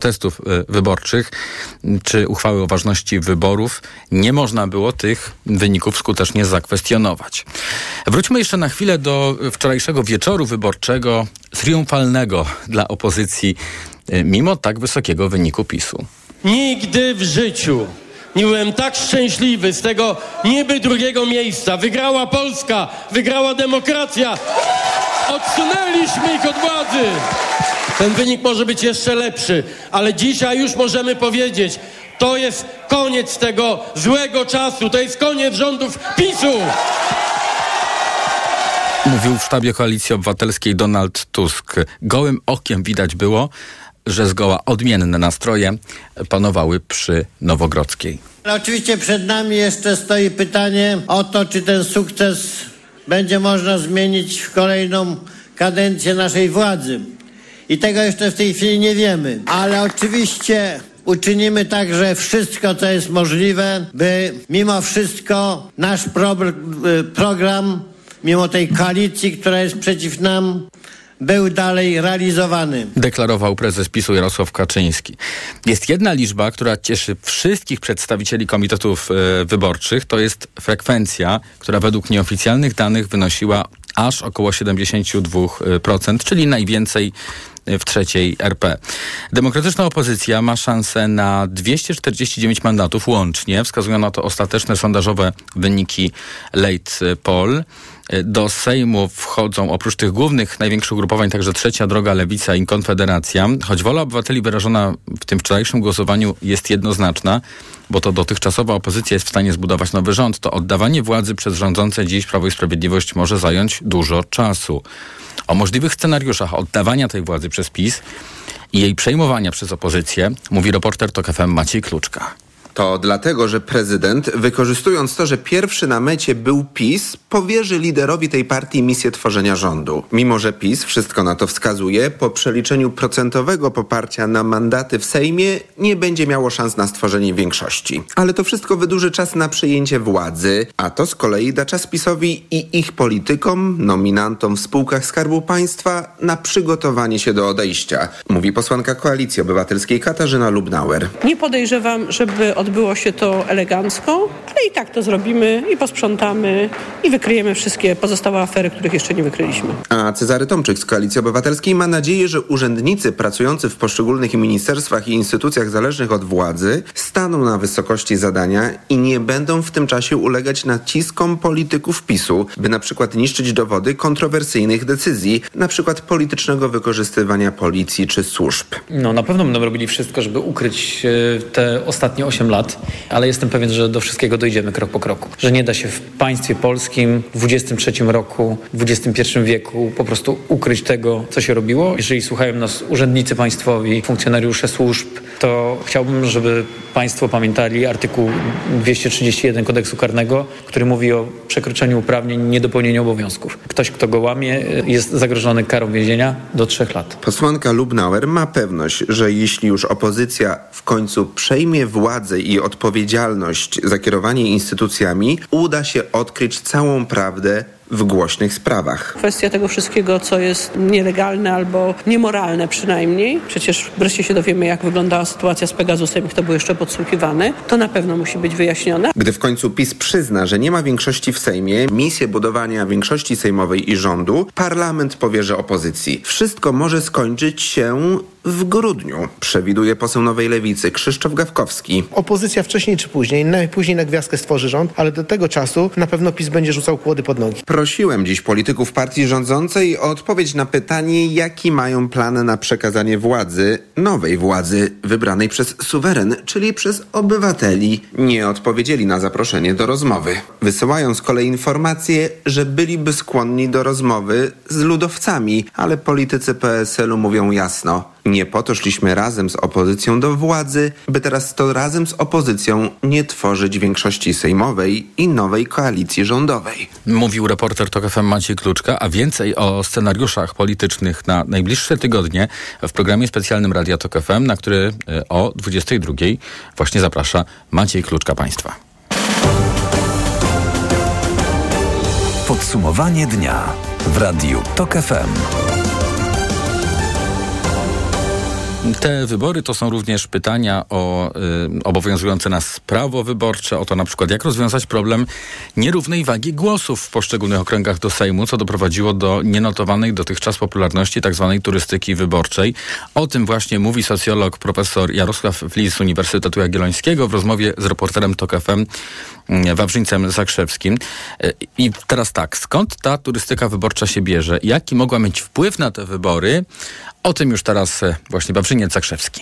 testów e, wyborczych czy uchwały o ważności wyborów nie można było tych wyników skutecznie zakwestionować. Wróćmy jeszcze na chwilę do wczorajszego wieczoru wyborczego, triumfalnego dla opozycji, e, mimo tak wysokiego wyniku PiSu. Nigdy w życiu nie byłem tak szczęśliwy z tego niby drugiego miejsca. Wygrała Polska, wygrała demokracja. Odsunęliśmy ich od władzy. Ten wynik może być jeszcze lepszy, ale dzisiaj już możemy powiedzieć, to jest koniec tego złego czasu, to jest koniec rządów PiSu. Mówił w sztabie Koalicji Obywatelskiej Donald Tusk. Gołym okiem widać było, że zgoła odmienne nastroje panowały przy Nowogrodzkiej. Oczywiście przed nami jeszcze stoi pytanie o to, czy ten sukces będzie można zmienić w kolejną kadencję naszej władzy. I tego jeszcze w tej chwili nie wiemy. Ale oczywiście uczynimy także wszystko, co jest możliwe, by mimo wszystko nasz pro program, mimo tej koalicji, która jest przeciw nam, był dalej realizowany. Deklarował prezes PiSu Jarosław Kaczyński. Jest jedna liczba, która cieszy wszystkich przedstawicieli komitetów e, wyborczych. To jest frekwencja, która według nieoficjalnych danych wynosiła aż około 72%, czyli najwięcej w trzeciej RP. Demokratyczna opozycja ma szansę na 249 mandatów łącznie. Wskazują na to ostateczne sondażowe wyniki late poll. Do Sejmu wchodzą oprócz tych głównych, największych ugrupowań także Trzecia Droga, Lewica i Konfederacja. Choć wola obywateli wyrażona w tym wczorajszym głosowaniu jest jednoznaczna, bo to dotychczasowa opozycja jest w stanie zbudować nowy rząd, to oddawanie władzy przez rządzące dziś Prawo i Sprawiedliwość może zająć dużo czasu. O możliwych scenariuszach oddawania tej władzy przez PiS i jej przejmowania przez opozycję mówi reporter TOK FM Maciej Kluczka. To dlatego, że prezydent, wykorzystując to, że pierwszy na mecie był PiS, powierzy liderowi tej partii misję tworzenia rządu. Mimo, że PiS, wszystko na to wskazuje, po przeliczeniu procentowego poparcia na mandaty w Sejmie nie będzie miało szans na stworzenie większości. Ale to wszystko wydłuży czas na przejęcie władzy, a to z kolei da czas PiSowi i ich politykom, nominantom w spółkach Skarbu Państwa na przygotowanie się do odejścia, mówi posłanka Koalicji Obywatelskiej Katarzyna Lubnauer. Nie podejrzewam, żeby odbyło się to elegancko, ale i tak to zrobimy i posprzątamy i wykryjemy wszystkie pozostałe afery, których jeszcze nie wykryliśmy. A Cezary Tomczyk z Koalicji Obywatelskiej ma nadzieję, że urzędnicy pracujący w poszczególnych ministerstwach i instytucjach zależnych od władzy staną na wysokości zadania i nie będą w tym czasie ulegać naciskom polityków PiSu, by na przykład niszczyć dowody kontrowersyjnych decyzji, na przykład politycznego wykorzystywania policji czy służb. No na pewno będą robili wszystko, żeby ukryć e, te ostatnie 8 lat, ale jestem pewien, że do wszystkiego dojdziemy krok po kroku. Że nie da się w państwie polskim w XXIII roku, w XXI wieku po prostu ukryć tego, co się robiło. Jeżeli słuchają nas urzędnicy państwowi, funkcjonariusze służb, to chciałbym, żeby państwo pamiętali artykuł 231 kodeksu karnego, który mówi o przekroczeniu uprawnień, niedopełnieniu obowiązków. Ktoś, kto go łamie, jest zagrożony karą więzienia do trzech lat. Posłanka Lubnauer ma pewność, że jeśli już opozycja w końcu przejmie władzę i odpowiedzialność za kierowanie instytucjami, uda się odkryć całą prawdę w głośnych sprawach. Kwestia tego wszystkiego, co jest nielegalne albo niemoralne przynajmniej, przecież wreszcie się dowiemy, jak wyglądała sytuacja z Pegasusem i kto był jeszcze podsłuchiwany, to na pewno musi być wyjaśnione. Gdy w końcu PiS przyzna, że nie ma większości w Sejmie, misję budowania większości sejmowej i rządu, parlament powierzy opozycji. Wszystko może skończyć się w grudniu, przewiduje poseł Nowej Lewicy Krzysztof Gawkowski. Opozycja wcześniej czy później, najpóźniej na gwiazdkę stworzy rząd, ale do tego czasu na pewno PiS będzie rzucał kłody pod nogi. Prosiłem dziś polityków partii rządzącej o odpowiedź na pytanie, jaki mają plan na przekazanie władzy, nowej władzy, wybranej przez suweren, czyli przez obywateli. Nie odpowiedzieli na zaproszenie do rozmowy. Wysyłają z kolei informacje, że byliby skłonni do rozmowy z ludowcami, ale politycy PSL-u mówią jasno. Nie po to szliśmy razem z opozycją do władzy, by teraz to razem z opozycją nie tworzyć większości sejmowej i nowej koalicji rządowej. Mówił reporter TOK FM Maciej Kluczka, a więcej o scenariuszach politycznych na najbliższe tygodnie w programie specjalnym Radia TOK FM, na który e, o 22 właśnie zaprasza Maciej Kluczka Państwa. Podsumowanie dnia w Radiu TOK FM. Te wybory to są również pytania o y, obowiązujące nas prawo wyborcze, o to na przykład jak rozwiązać problem nierównej wagi głosów w poszczególnych okręgach do Sejmu, co doprowadziło do nienotowanej dotychczas popularności tzw. Tak turystyki wyborczej. O tym właśnie mówi socjolog profesor Jarosław Flis z Uniwersytetu Jagiellońskiego w rozmowie z reporterem TOK FM mm, Wawrzyńcem Zakrzewskim. Y, I teraz tak, skąd ta turystyka wyborcza się bierze? Jaki mogła mieć wpływ na te wybory? O tym już teraz e, właśnie Wawrzyniec Zakrzewski.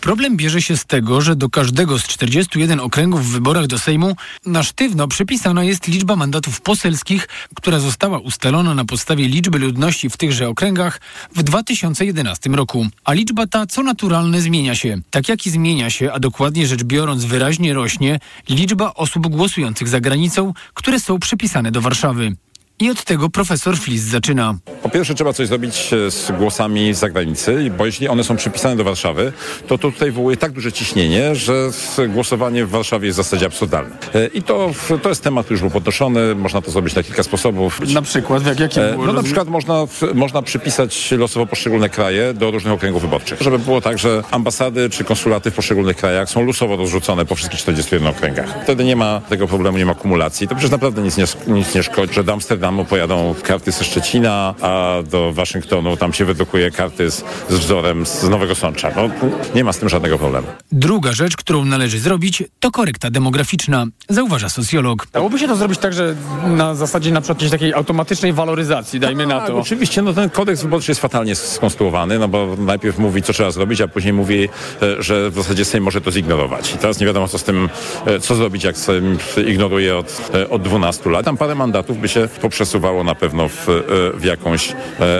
Problem bierze się z tego, że do każdego z 41 okręgów w wyborach do Sejmu na sztywno przypisana jest liczba mandatów poselskich, która została ustalona na podstawie liczby ludności w tychże okręgach w 2011 roku. A liczba ta, co naturalne, zmienia się. Tak jak i zmienia się, a dokładnie rzecz biorąc wyraźnie rośnie, liczba osób głosujących za granicą, które są przypisane do Warszawy. I od tego profesor Flis zaczyna. Po pierwsze trzeba coś zrobić e, z głosami z zagranicy, bo jeśli one są przypisane do Warszawy, to, to tutaj wywołuje tak duże ciśnienie, że głosowanie w Warszawie jest w zasadzie absurdalne. E, I to, to jest temat, który już był podnoszony, można to zrobić na kilka sposobów. Na przykład? W jak, jakim e, No na przykład można, można przypisać losowo poszczególne kraje do różnych okręgów wyborczych. Żeby było tak, że ambasady czy konsulaty w poszczególnych krajach są losowo rozrzucone po wszystkich 41 okręgach. Wtedy nie ma tego problemu, nie ma kumulacji. To przecież naprawdę nic nie, nic nie szkodzi, że do Amsterdamu pojadą karty ze Szczecina, a do Waszyngtonu tam się wydrukuje karty z, z wzorem z Nowego Sącza. No, nie ma z tym żadnego problemu. Druga rzecz, którą należy zrobić, to korekta demograficzna, zauważa socjolog. Dałoby się to zrobić tak, że na zasadzie na przykład jakiejś takiej automatycznej waloryzacji, dajmy na Tak, to. Oczywiście, no ten kodeks wyborczy jest fatalnie skonstruowany, no bo najpierw mówi, co trzeba zrobić, a później mówi, e, że w zasadzie Sejm może to zignorować. I teraz nie wiadomo, co z tym, e, co zrobić, jak Sejm ignoruje od, e, od 12 lat. Tam parę mandatów by się poprzesuwało na pewno w, w jakąś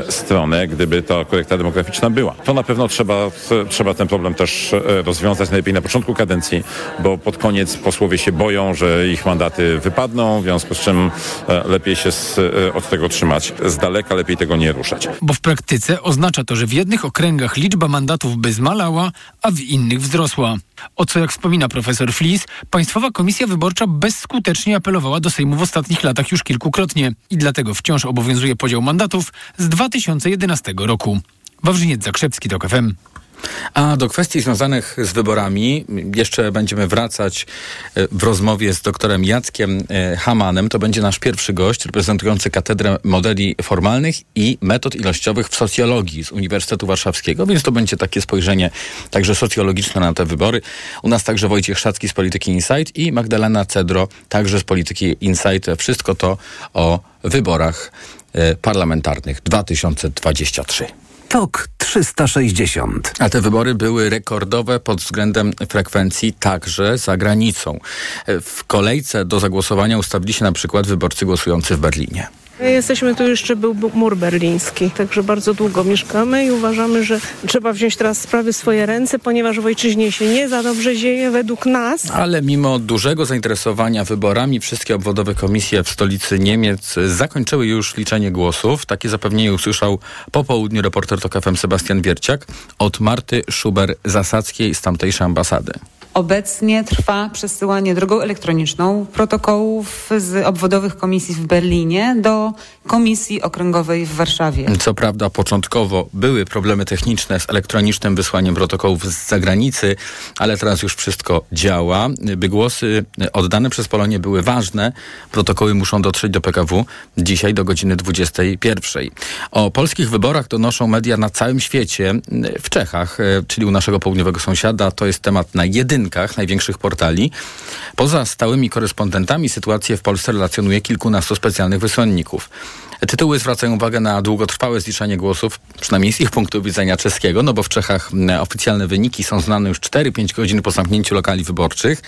stronę, gdyby ta korekta demograficzna była. To na pewno trzeba, trzeba ten problem też rozwiązać najlepiej na początku kadencji, bo pod koniec posłowie się boją, że ich mandaty wypadną, w związku z czym lepiej się z, od tego trzymać z daleka, lepiej tego nie ruszać. Bo w praktyce oznacza to, że w jednych okręgach liczba mandatów by zmalała, a w innych wzrosła. O co, jak wspomina profesor Flis, Państwowa Komisja Wyborcza bezskutecznie apelowała do Sejmu w ostatnich latach już kilkukrotnie i dlatego wciąż obowiązuje podział mandatów z 2011 roku. Wawrzyniec Zakrzewski, TOK FM. A do kwestii związanych z wyborami jeszcze będziemy wracać e, w rozmowie z doktorem Jackiem e, Hamanem. To będzie nasz pierwszy gość reprezentujący Katedrę Modeli Formalnych i Metod Ilościowych w Socjologii z Uniwersytetu Warszawskiego, więc to będzie takie spojrzenie także socjologiczne na te wybory. U nas także Wojciech Szacki z Polityki Insight i Magdalena Cedro także z Polityki Insight. Wszystko to o wyborach e, parlamentarnych 2023. TOK 360. A te wybory były rekordowe pod względem frekwencji także za granicą. W kolejce do zagłosowania ustawili się na przykład wyborcy głosujący w Berlinie. Jesteśmy tu jeszcze był mur berliński, także bardzo długo mieszkamy i uważamy, że trzeba wziąć teraz sprawy w swoje ręce, ponieważ w ojczyźnie się nie za dobrze dzieje według nas. Ale mimo dużego zainteresowania wyborami, wszystkie obwodowe komisje w stolicy Niemiec zakończyły już liczenie głosów. Takie zapewnienie usłyszał po południu reporter TOK FM Sebastian Wierciak od Marty Szuber-Zasadzkiej z tamtejszej ambasady. Obecnie trwa przesyłanie drogą elektroniczną protokołów z obwodowych komisji w Berlinie do Komisji Okręgowej w Warszawie. Co prawda początkowo były problemy techniczne z elektronicznym wysłaniem protokołów z zagranicy, ale teraz już wszystko działa. By głosy oddane przez Polonię były ważne, protokoły muszą dotrzeć do PKW dzisiaj do godziny 21. O polskich wyborach donoszą media na całym świecie. W Czechach, czyli u naszego południowego sąsiada, to jest temat na jedyny największych portali. Poza stałymi korespondentami sytuację w Polsce relacjonuje kilkunastu specjalnych wysłanników. Tytuły zwracają uwagę na długotrwałe zliczanie głosów, przynajmniej z ich punktu widzenia czeskiego, no bo w Czechach oficjalne wyniki są znane już 4-5 godzin po zamknięciu lokali wyborczych.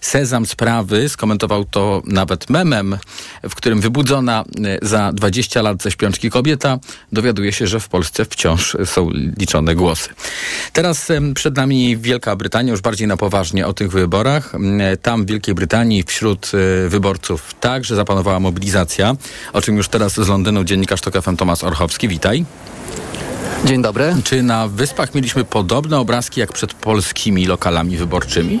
Sezam sprawy skomentował to nawet memem, w którym wybudzona za 20 lat ze śpiączki kobieta dowiaduje się, że w Polsce wciąż są liczone głosy. Teraz przed nami Wielka Brytania, już bardziej na poważnie o tych wyborach. Tam w Wielkiej Brytanii wśród wyborców także zapanowała mobilizacja, o czym już teraz z Londynu dziennikarz TOK FM Tomasz Orchowski. Witaj. Dzień dobry. Czy na Wyspach mieliśmy podobne obrazki jak przed polskimi lokalami wyborczymi?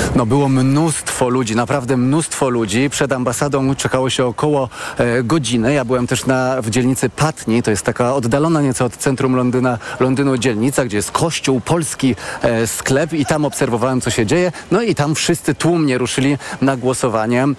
No było mnóstwo ludzi, naprawdę mnóstwo ludzi. Przed ambasadą czekało się około e, godziny. Ja byłem też na, w dzielnicy Patni, to jest taka oddalona nieco od centrum Londyna, Londynu dzielnica, gdzie jest kościół, polski e, sklep i tam obserwowałem, co się dzieje. No i tam wszyscy tłumnie ruszyli na głosowanie e,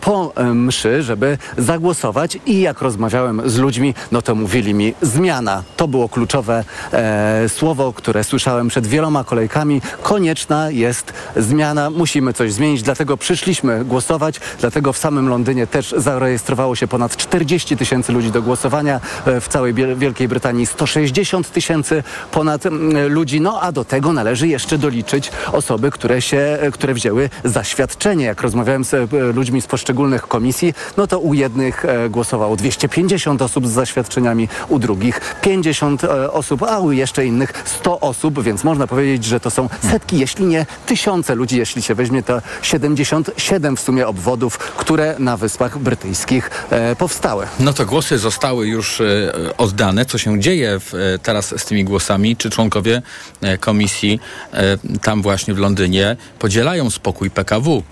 po e, mszy, żeby zagłosować i jak rozmawiałem z ludźmi, no to mówili mi zmiana. To było kluczowe e, słowo, które słyszałem przed wieloma kolejkami. Konieczna jest zmiana, musimy coś zmienić, dlatego przyszliśmy głosować, dlatego w samym Londynie też zarejestrowało się ponad 40 tysięcy ludzi do głosowania, e, w całej Wielkiej Brytanii 160 tysięcy ponad ludzi, no a do tego należy jeszcze doliczyć osoby, które się, e, które wzięły zaświadczenie. Jak rozmawiałem z e, ludźmi z poszczególnych komisji, no to u jednych głosowało 250 osób z zaświadczeniami, u drugich 50 e, osób, a u jeszcze innych 100 osób, więc można powiedzieć, że to są setki, jeśli nie tysiące ludzi, jeśli się weźmie to 77 w sumie obwodów, które na Wyspach Brytyjskich e, powstały. No to głosy zostały już e, oddane. Co się dzieje w, e, teraz z tymi głosami? Czy członkowie e, komisji e, tam właśnie w Londynie podzielają spokój PKW?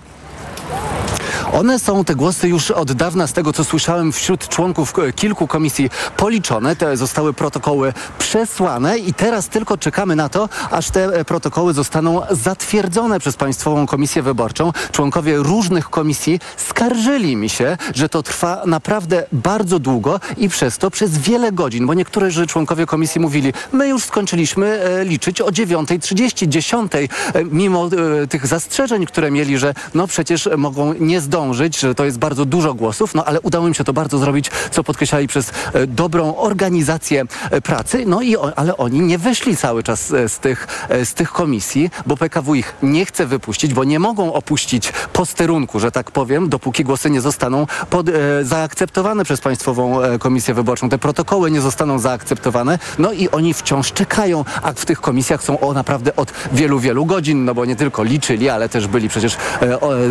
One są, te głosy już od dawna, z tego co słyszałem, wśród członków e, kilku komisji policzone. Te zostały protokoły przesłane i teraz tylko czekamy na to, aż te e, protokoły zostaną zatwierdzone przez Państwową Komisję Wyborczą. Członkowie różnych komisji skarżyli mi się, że to trwa naprawdę bardzo długo i przez to przez wiele godzin, bo niektórzy członkowie komisji mówili, my już skończyliśmy e, liczyć o 9.30, 10, e, mimo tych zastrzeżeń, które mieli, że no przecież mogą nie zdążyć, że to jest bardzo dużo głosów, no ale udało im się to bardzo zrobić, co podkreślali przez e, dobrą organizację e, pracy, no i ale oni nie wyszli cały czas e, z tych, z tych komisji, bo PKW ich nie chce wypuścić, bo nie mogą opuścić posterunku, że tak powiem, dopóki głosy nie zostaną pod, zaakceptowane przez Państwową Komisję Wyborczą. Te protokoły nie zostaną zaakceptowane, no i oni wciąż czekają, a w tych komisjach są o naprawdę od wielu, wielu godzin, no bo nie tylko liczyli, ale też byli przecież,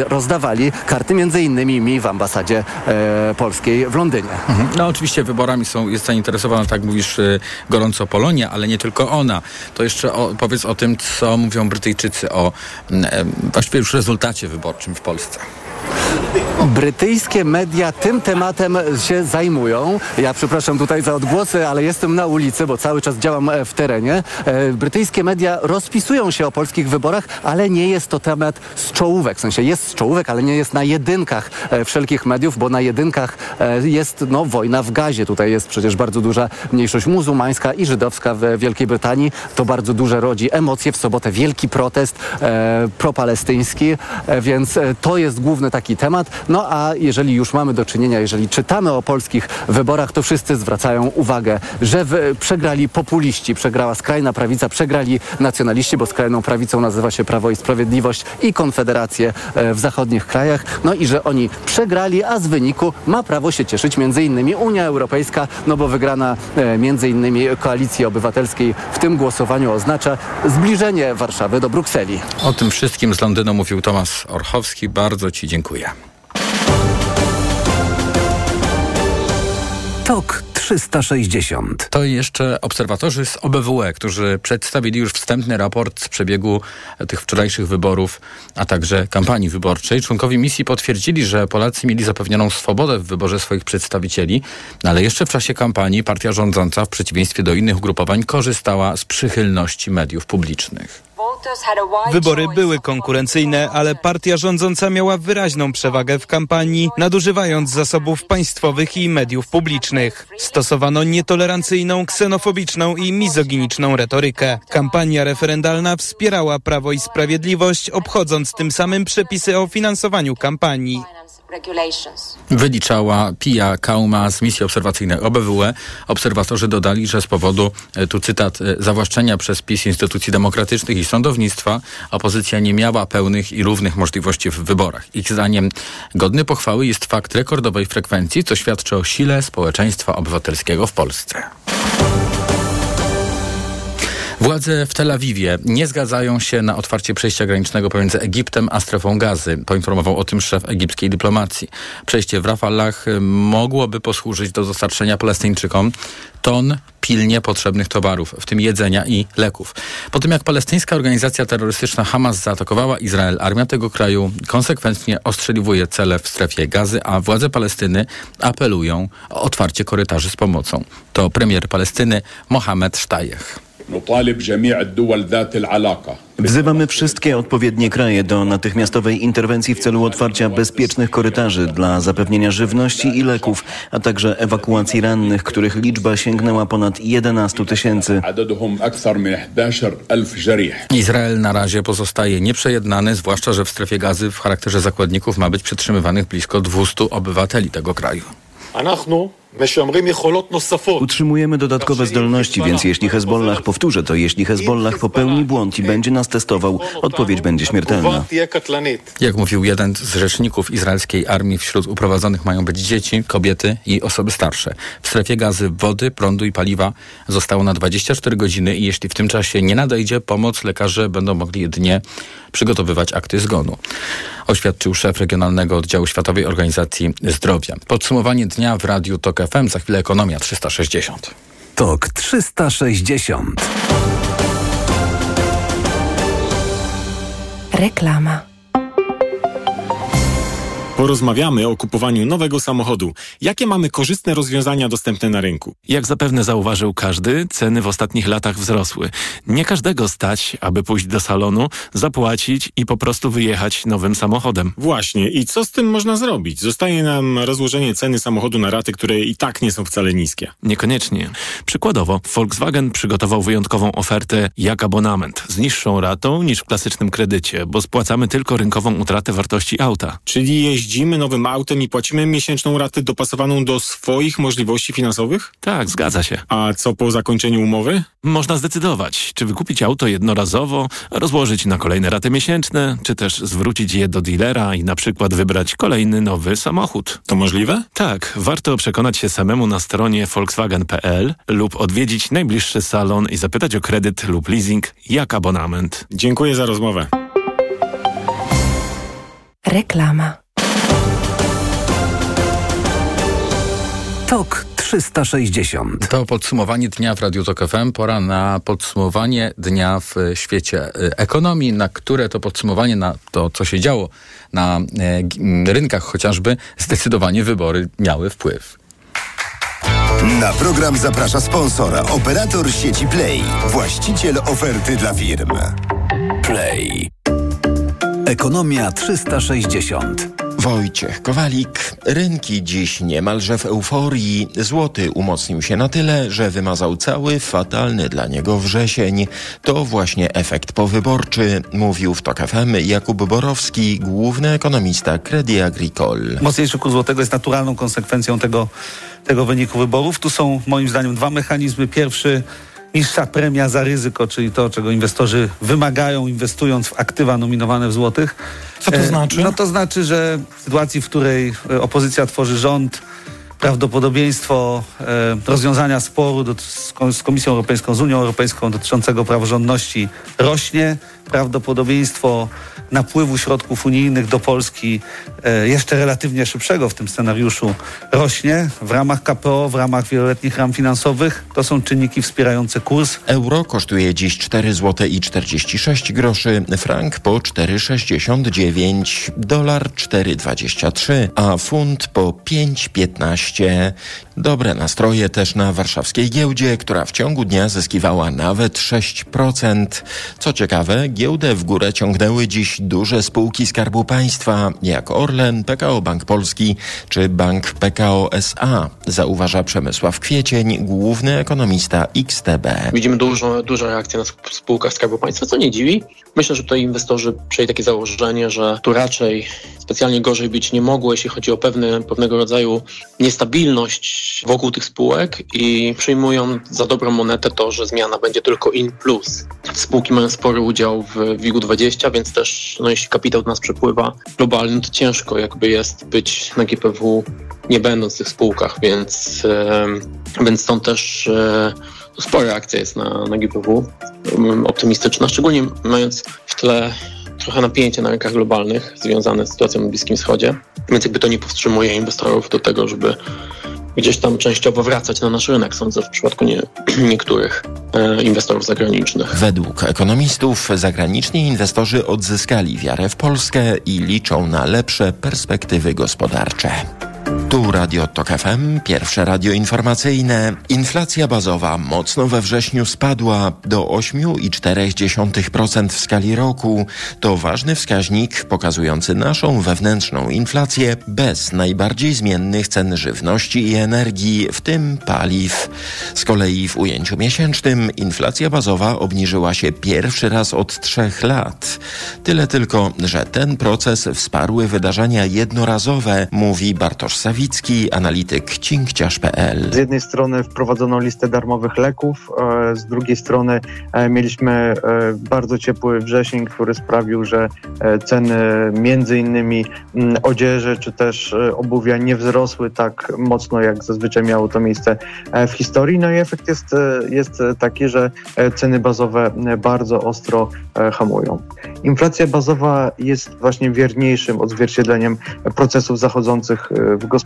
rozdawali karty między innymi mi w ambasadzie e, polskiej w Londynie. Mhm. No oczywiście wyborami są, jest zainteresowana, tak mówisz, y, gorąco Polonia, ale nie tylko ona. To jeszcze o, powiedz o tym, co mówią Brytyjczycy o em, właściwie już rezultacie wyborczym w Polsce. Brytyjskie media tym tematem się zajmują. Ja przepraszam tutaj za odgłosy, ale jestem na ulicy, bo cały czas działam e, w terenie. E, Brytyjskie media rozpisują się o polskich wyborach, ale nie jest to temat z czołówek. W sensie jest z czołówek, ale nie jest na jedynkach e, wszelkich mediów, bo na jedynkach jest no, wojna w gazie. Tutaj jest przecież bardzo duża mniejszość muzułmańska i żydowska w Wielkiej Brytanii. To bardzo duże rodzi emocje. W sobotę wielki protest e, propalestyński, e, więc to jest główny taki temat. No a jeżeli już mamy do czynienia, jeżeli czytamy o polskich wyborach, to wszyscy zwracają uwagę, że przegrali populiści, przegrała skrajna prawica, przegrali nacjonaliści, bo skrajną prawicą nazywa się Prawo i Sprawiedliwość i Konfederację e, w zachodnich krajach. No i że oni przegrali, a z wyniku ma prawo się cieszyć innymi Unia Europejska, no bo wygrana e, innymi Koalicji Obywatelskiej w tym głosowaniu oznacza zbliżenie Warszawy do Brukseli. O tym wszystkim z Londynu mówił Tomasz Orchowski. Bardzo Ci dziękuję. TOK 360. To jeszcze obserwatorzy z OBWE, którzy przedstawili już wstępny raport z przebiegu tych wczorajszych wyborów, a także kampanii wyborczej. Członkowie misji potwierdzili, że Polacy mieli zapewnioną swobodę w wyborze swoich przedstawicieli, no ale jeszcze w czasie kampanii partia rządząca, w przeciwieństwie do innych ugrupowań, korzystała z przychylności mediów publicznych. Wybory były konkurencyjne, ale partia rządząca miała wyraźną przewagę w kampanii, nadużywając zasobów państwowych i mediów publicznych. Stosowano nietolerancyjną, ksenofobiczną i mizoginiczną retorykę. Kampania referendalna wspierała Prawo i Sprawiedliwość, obchodząc tym samym przepisy o finansowaniu kampanii. Wyliczała Pia Kauma z misji obserwacyjnej OBWE. Obserwatorzy dodali, że z powodu, e, tu cytat, e, zawłaszczenia przez PiS instytucji demokratycznych i sądownictwa opozycja nie miała pełnych i równych możliwości w wyborach. Ich zdaniem godny pochwały jest fakt rekordowej frekwencji, co świadczy o sile społeczeństwa obywatelskiego w Polsce. Władze w Tel Awiwie nie zgadzają się na otwarcie przejścia granicznego pomiędzy Egiptem a strefą gazy. Poinformował o tym szef egipskiej dyplomacji. Przejście w Rafalach mogłoby posłużyć do dostarczenia Palestyńczykom ton pilnie potrzebnych towarów, w tym jedzenia i leków. Po tym jak palestyńska organizacja terrorystyczna Hamas zaatakowała Izrael, armia tego kraju konsekwentnie ostrzeliwuje cele w strefie gazy, a władze Palestyny apelują o otwarcie korytarzy z pomocą. To premier Palestyny Mohamed Sztajech. Wzywamy wszystkie odpowiednie kraje do natychmiastowej interwencji w celu otwarcia bezpiecznych korytarzy dla zapewnienia żywności i leków, a także ewakuacji rannych, których liczba sięgnęła ponad 11 tysięcy. Izrael na razie pozostaje nieprzejednany, zwłaszcza, że w strefie gazy w charakterze zakładników ma być przetrzymywanych blisko 200 obywateli tego kraju. Utrzymujemy dodatkowe zdolności, więc jeśli Hezbollah, powtórzę to, jeśli Hezbollah popełni błąd i będzie nas testował, odpowiedź będzie śmiertelna. Jak mówił jeden z rzeczników izraelskiej armii, wśród uprowadzonych mają być dzieci, kobiety i osoby starsze. W strefie gazy wody, prądu i paliwa zostało na 24 godziny i jeśli w tym czasie nie nadejdzie pomoc, lekarze będą mogli jedynie przygotowywać akty zgonu. Oświadczył szef Regionalnego Oddziału Światowej Organizacji Zdrowia. Podsumowanie dnia w Radiu TOK FM, za chwilę Ekonomia 360. TOK 360. Reklama. Porozmawiamy o kupowaniu nowego samochodu. Jakie mamy korzystne rozwiązania dostępne na rynku? Jak zapewne zauważył każdy, ceny w ostatnich latach wzrosły. Nie każdego stać, aby pójść do salonu, zapłacić i po prostu wyjechać nowym samochodem. Właśnie. I co z tym można zrobić? Zostaje nam rozłożenie ceny samochodu na raty, które i tak nie są wcale niskie. Niekoniecznie. Przykładowo, Volkswagen przygotował wyjątkową ofertę jak abonament z niższą ratą niż w klasycznym kredycie, bo spłacamy tylko rynkową utratę wartości auta. Czyli jeździmy nowym autem i płacimy miesięczną ratę dopasowaną do swoich możliwości finansowych? Tak, zgadza się. A co po zakończeniu umowy? Można zdecydować, czy wykupić auto jednorazowo, rozłożyć na kolejne raty miesięczne, czy też zwrócić je do dealera i na przykład wybrać kolejny nowy samochód. To możliwe? Tak, warto przekonać się samemu na stronie volkswagen.pl lub odwiedzić najbliższy salon i zapytać o kredyt lub leasing jak abonament. Dziękuję za rozmowę. Reklama. TOK 360. To podsumowanie dnia w Radiu Tok FM. Pora na podsumowanie dnia w świecie y, ekonomii, na które to podsumowanie, na to, co się działo na e, rynkach chociażby, zdecydowanie wybory miały wpływ. Na program zaprasza sponsora, operator sieci Play, właściciel oferty dla firm. Play. Ekonomia 360. Wojciech Kowalik. Rynki dziś niemalże w euforii. Złoty umocnił się na tyle, że wymazał cały fatalny dla niego wrzesień. To właśnie efekt powyborczy, mówił w TOK FM Jakub Borowski, główny ekonomista Credit Agricole. Mocniejszy kurs złotego jest naturalną konsekwencją tego, tego wyniku wyborów. Tu są moim zdaniem dwa mechanizmy. Pierwszy niższa premia za ryzyko, czyli to, czego inwestorzy wymagają, inwestując w aktywa nominowane w złotych. Co to znaczy? No to znaczy, że w sytuacji, w której e, opozycja tworzy rząd, prawdopodobieństwo e, rozwiązania sporu z Komisją Europejską, z Unią Europejską dotyczącego praworządności rośnie. Prawdopodobieństwo napływu środków unijnych do Polski e, jeszcze relatywnie szybszego w tym scenariuszu rośnie. W ramach KPO, w ramach wieloletnich ram finansowych to są czynniki wspierające kurs. Euro kosztuje dziś 4 zł i 46 groszy, frank po 4,69, dolar 4,23, a funt po 5,15. Dobre nastroje też na warszawskiej giełdzie, która w ciągu dnia zyskiwała nawet 6%. Co ciekawe, giełdę w górę ciągnęły dziś duże spółki Skarbu Państwa, jak Orlen, PKO Bank Polski czy Bank PKO SA, zauważa Przemysław Kwiecień, główny ekonomista XTB. Widzimy dużą reakcję na spółkach Skarbu Państwa, co nie dziwi. Myślę, że tutaj inwestorzy przyjęli takie założenie, że tu raczej specjalnie gorzej być nie mogło, jeśli chodzi o pewne, pewnego rodzaju niestabilność wokół tych spółek i przyjmują za dobrą monetę to, że zmiana będzie tylko in plus. Spółki mają spory udział w WIG-20, więc też no, jeśli kapitał do nas przepływa globalny, to ciężko jakby jest być na GPW nie będąc w tych spółkach, więc, e, więc stąd też e, spora reakcja jest na, na GPW, optymistyczna, szczególnie mając w tle trochę napięcie na rynkach globalnych związane z sytuacją na Bliskim Wschodzie, więc jakby to nie powstrzymuje inwestorów do tego, żeby gdzieś tam częściowo wracać na nasz rynek, sądzę, w przypadku nie, niektórych e, inwestorów zagranicznych. Według ekonomistów zagraniczni inwestorzy odzyskali wiarę w Polskę i liczą na lepsze perspektywy gospodarcze. Tu Radio Tok FM, pierwsze radio informacyjne. Inflacja bazowa mocno we wrześniu spadła do 8,4% w skali roku. To ważny wskaźnik pokazujący naszą wewnętrzną inflację bez najbardziej zmiennych cen żywności i energii, w tym paliw. Z kolei w ujęciu miesięcznym inflacja bazowa obniżyła się pierwszy raz od trzech lat. Tyle tylko, że ten proces wsparły wydarzenia jednorazowe, mówi Bartosz Sawicki, analityk cinkciarz.pl. Z jednej strony wprowadzono listę darmowych leków, e, z drugiej strony e, mieliśmy e, bardzo ciepły wrzesień, który sprawił, że ceny między innymi mm, odzieży czy też obuwia nie wzrosły tak mocno, jak zazwyczaj miało to miejsce w historii. No i efekt jest, jest taki, że ceny bazowe bardzo ostro hamują. Inflacja bazowa jest właśnie wierniejszym odzwierciedleniem procesów zachodzących w gospodarce.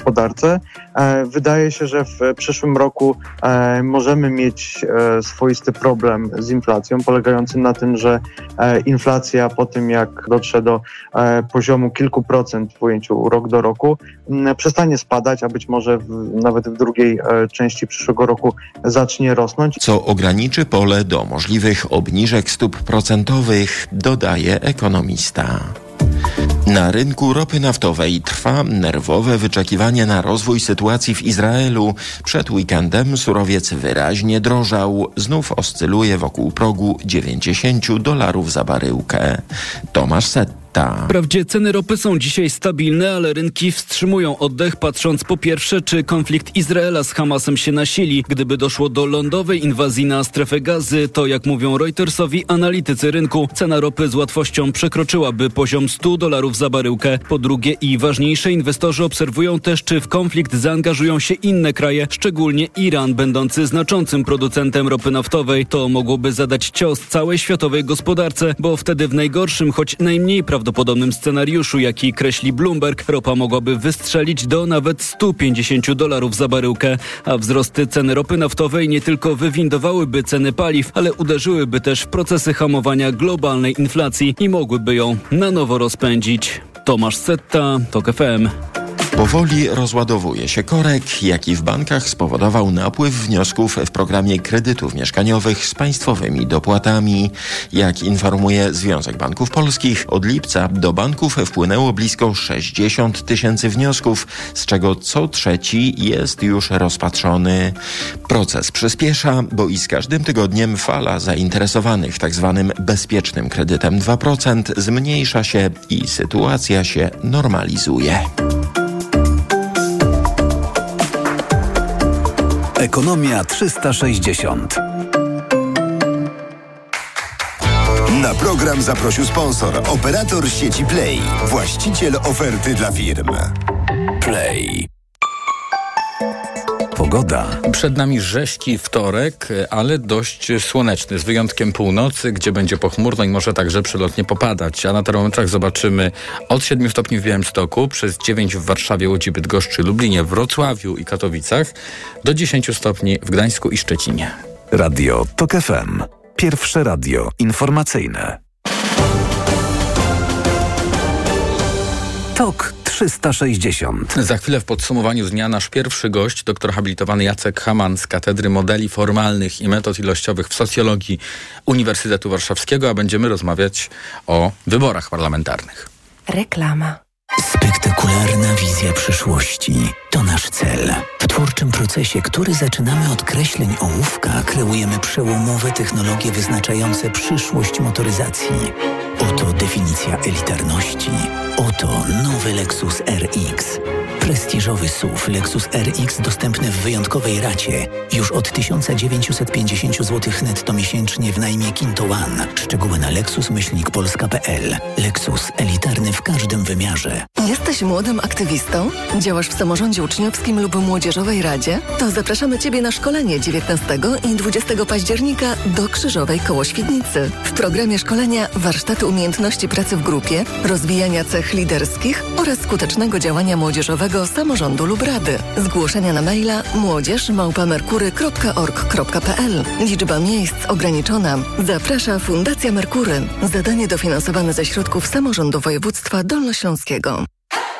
Wydaje się, że w przyszłym roku e, możemy mieć e, swoisty problem z inflacją, polegający na tym, że e, inflacja po tym, jak dotrze do poziomu kilku procent w ujęciu rok do roku, przestanie spadać, a być może w, nawet w drugiej części przyszłego roku zacznie rosnąć. Co ograniczy pole do możliwych obniżek stóp procentowych, dodaje ekonomista. Na rynku ropy naftowej trwa nerwowe wyczekiwanie na rozwój sytuacji w Izraelu. Przed weekendem surowiec wyraźnie drożał, znów oscyluje wokół progu 90 dolarów za baryłkę. Tomasz Set Wprawdzie ceny ropy są dzisiaj stabilne, ale rynki wstrzymują oddech, patrząc po pierwsze, czy konflikt Izraela z Hamasem się nasili. Gdyby doszło do lądowej inwazji na strefę gazy, to jak mówią Reutersowi analitycy rynku, cena ropy z łatwością przekroczyłaby poziom 100 dolarów za baryłkę. Po drugie i ważniejsze, inwestorzy obserwują też, czy w konflikt zaangażują się inne kraje, szczególnie Iran, będący znaczącym producentem ropy naftowej. To mogłoby zadać cios całej światowej gospodarce, bo wtedy w najgorszym, choć najmniej prawdopodobnym prawdopodobnym scenariuszu, jaki kreśli Bloomberg, ropa mogłaby wystrzelić do nawet 150 dolarów za baryłkę, a wzrosty ceny ropy naftowej nie tylko wywindowałyby ceny paliw, ale uderzyłyby też w procesy hamowania globalnej inflacji i mogłyby ją na nowo rozpędzić. Tomasz Setta, TOK FM. Powoli rozładowuje się korek, jaki w bankach spowodował napływ wniosków w programie kredytów mieszkaniowych z państwowymi dopłatami. Jak informuje Związek Banków Polskich, od lipca do banków wpłynęło blisko 60 tysięcy wniosków, z czego co trzeci jest już rozpatrzony. Proces przyspiesza, bo i z każdym tygodniem fala zainteresowanych tzw. Tak bezpiecznym kredytem 2% zmniejsza się i sytuacja się normalizuje. Ekonomia 360. Na program zaprosił sponsor, operator sieci Play, właściciel oferty dla firm. Play. Pogoda. Przed nami rzeźki wtorek, ale dość słoneczny, z wyjątkiem północy, gdzie będzie pochmurno i może także przelotnie popadać. A na termometrach zobaczymy od 7 stopni w Białymstoku, przez 9 w Warszawie, Łodzi, Bydgoszczy, Lublinie, Wrocławiu i Katowicach, do 10 stopni w Gdańsku i Szczecinie. Radio TOK FM. Pierwsze radio informacyjne. TOK 360. Za chwilę w podsumowaniu dnia nasz pierwszy gość, doktor habilitowany Jacek Haman z Katedry Modeli Formalnych i Metod Ilościowych w Socjologii Uniwersytetu Warszawskiego, a będziemy rozmawiać o wyborach parlamentarnych. Reklama. Spektakularna wizja przyszłości to nasz cel. W twórczym procesie, który zaczynamy od kreśleń ołówka, kreujemy przełomowe technologie wyznaczające przyszłość motoryzacji. Oto definicja elitarności. Oto nowy Lexus RX. Prestiżowy SUV Lexus RX dostępny w wyjątkowej racie. Już od 1950 zł netto miesięcznie w najmie Kinto One. Szczegóły na lexus-polska.pl. Lexus elitarny w każdym wymiarze. Jesteś młodym aktywistą? Działasz w samorządzie uczniowskim lub młodzieżowej radzie? To zapraszamy Ciebie na szkolenie 19 i 20 października do Krzyżowej koło Świdnicy. W programie szkolenia warsztaty umiejętności pracy w grupie, rozwijania cech liderskich oraz skutecznego działania młodzieżowego samorządu lub rady. Zgłoszenia na maila młodzież.merkury.org.pl Liczba miejsc ograniczona. Zaprasza Fundacja Merkury. Zadanie dofinansowane ze środków samorządu województwa dolnośląskiego.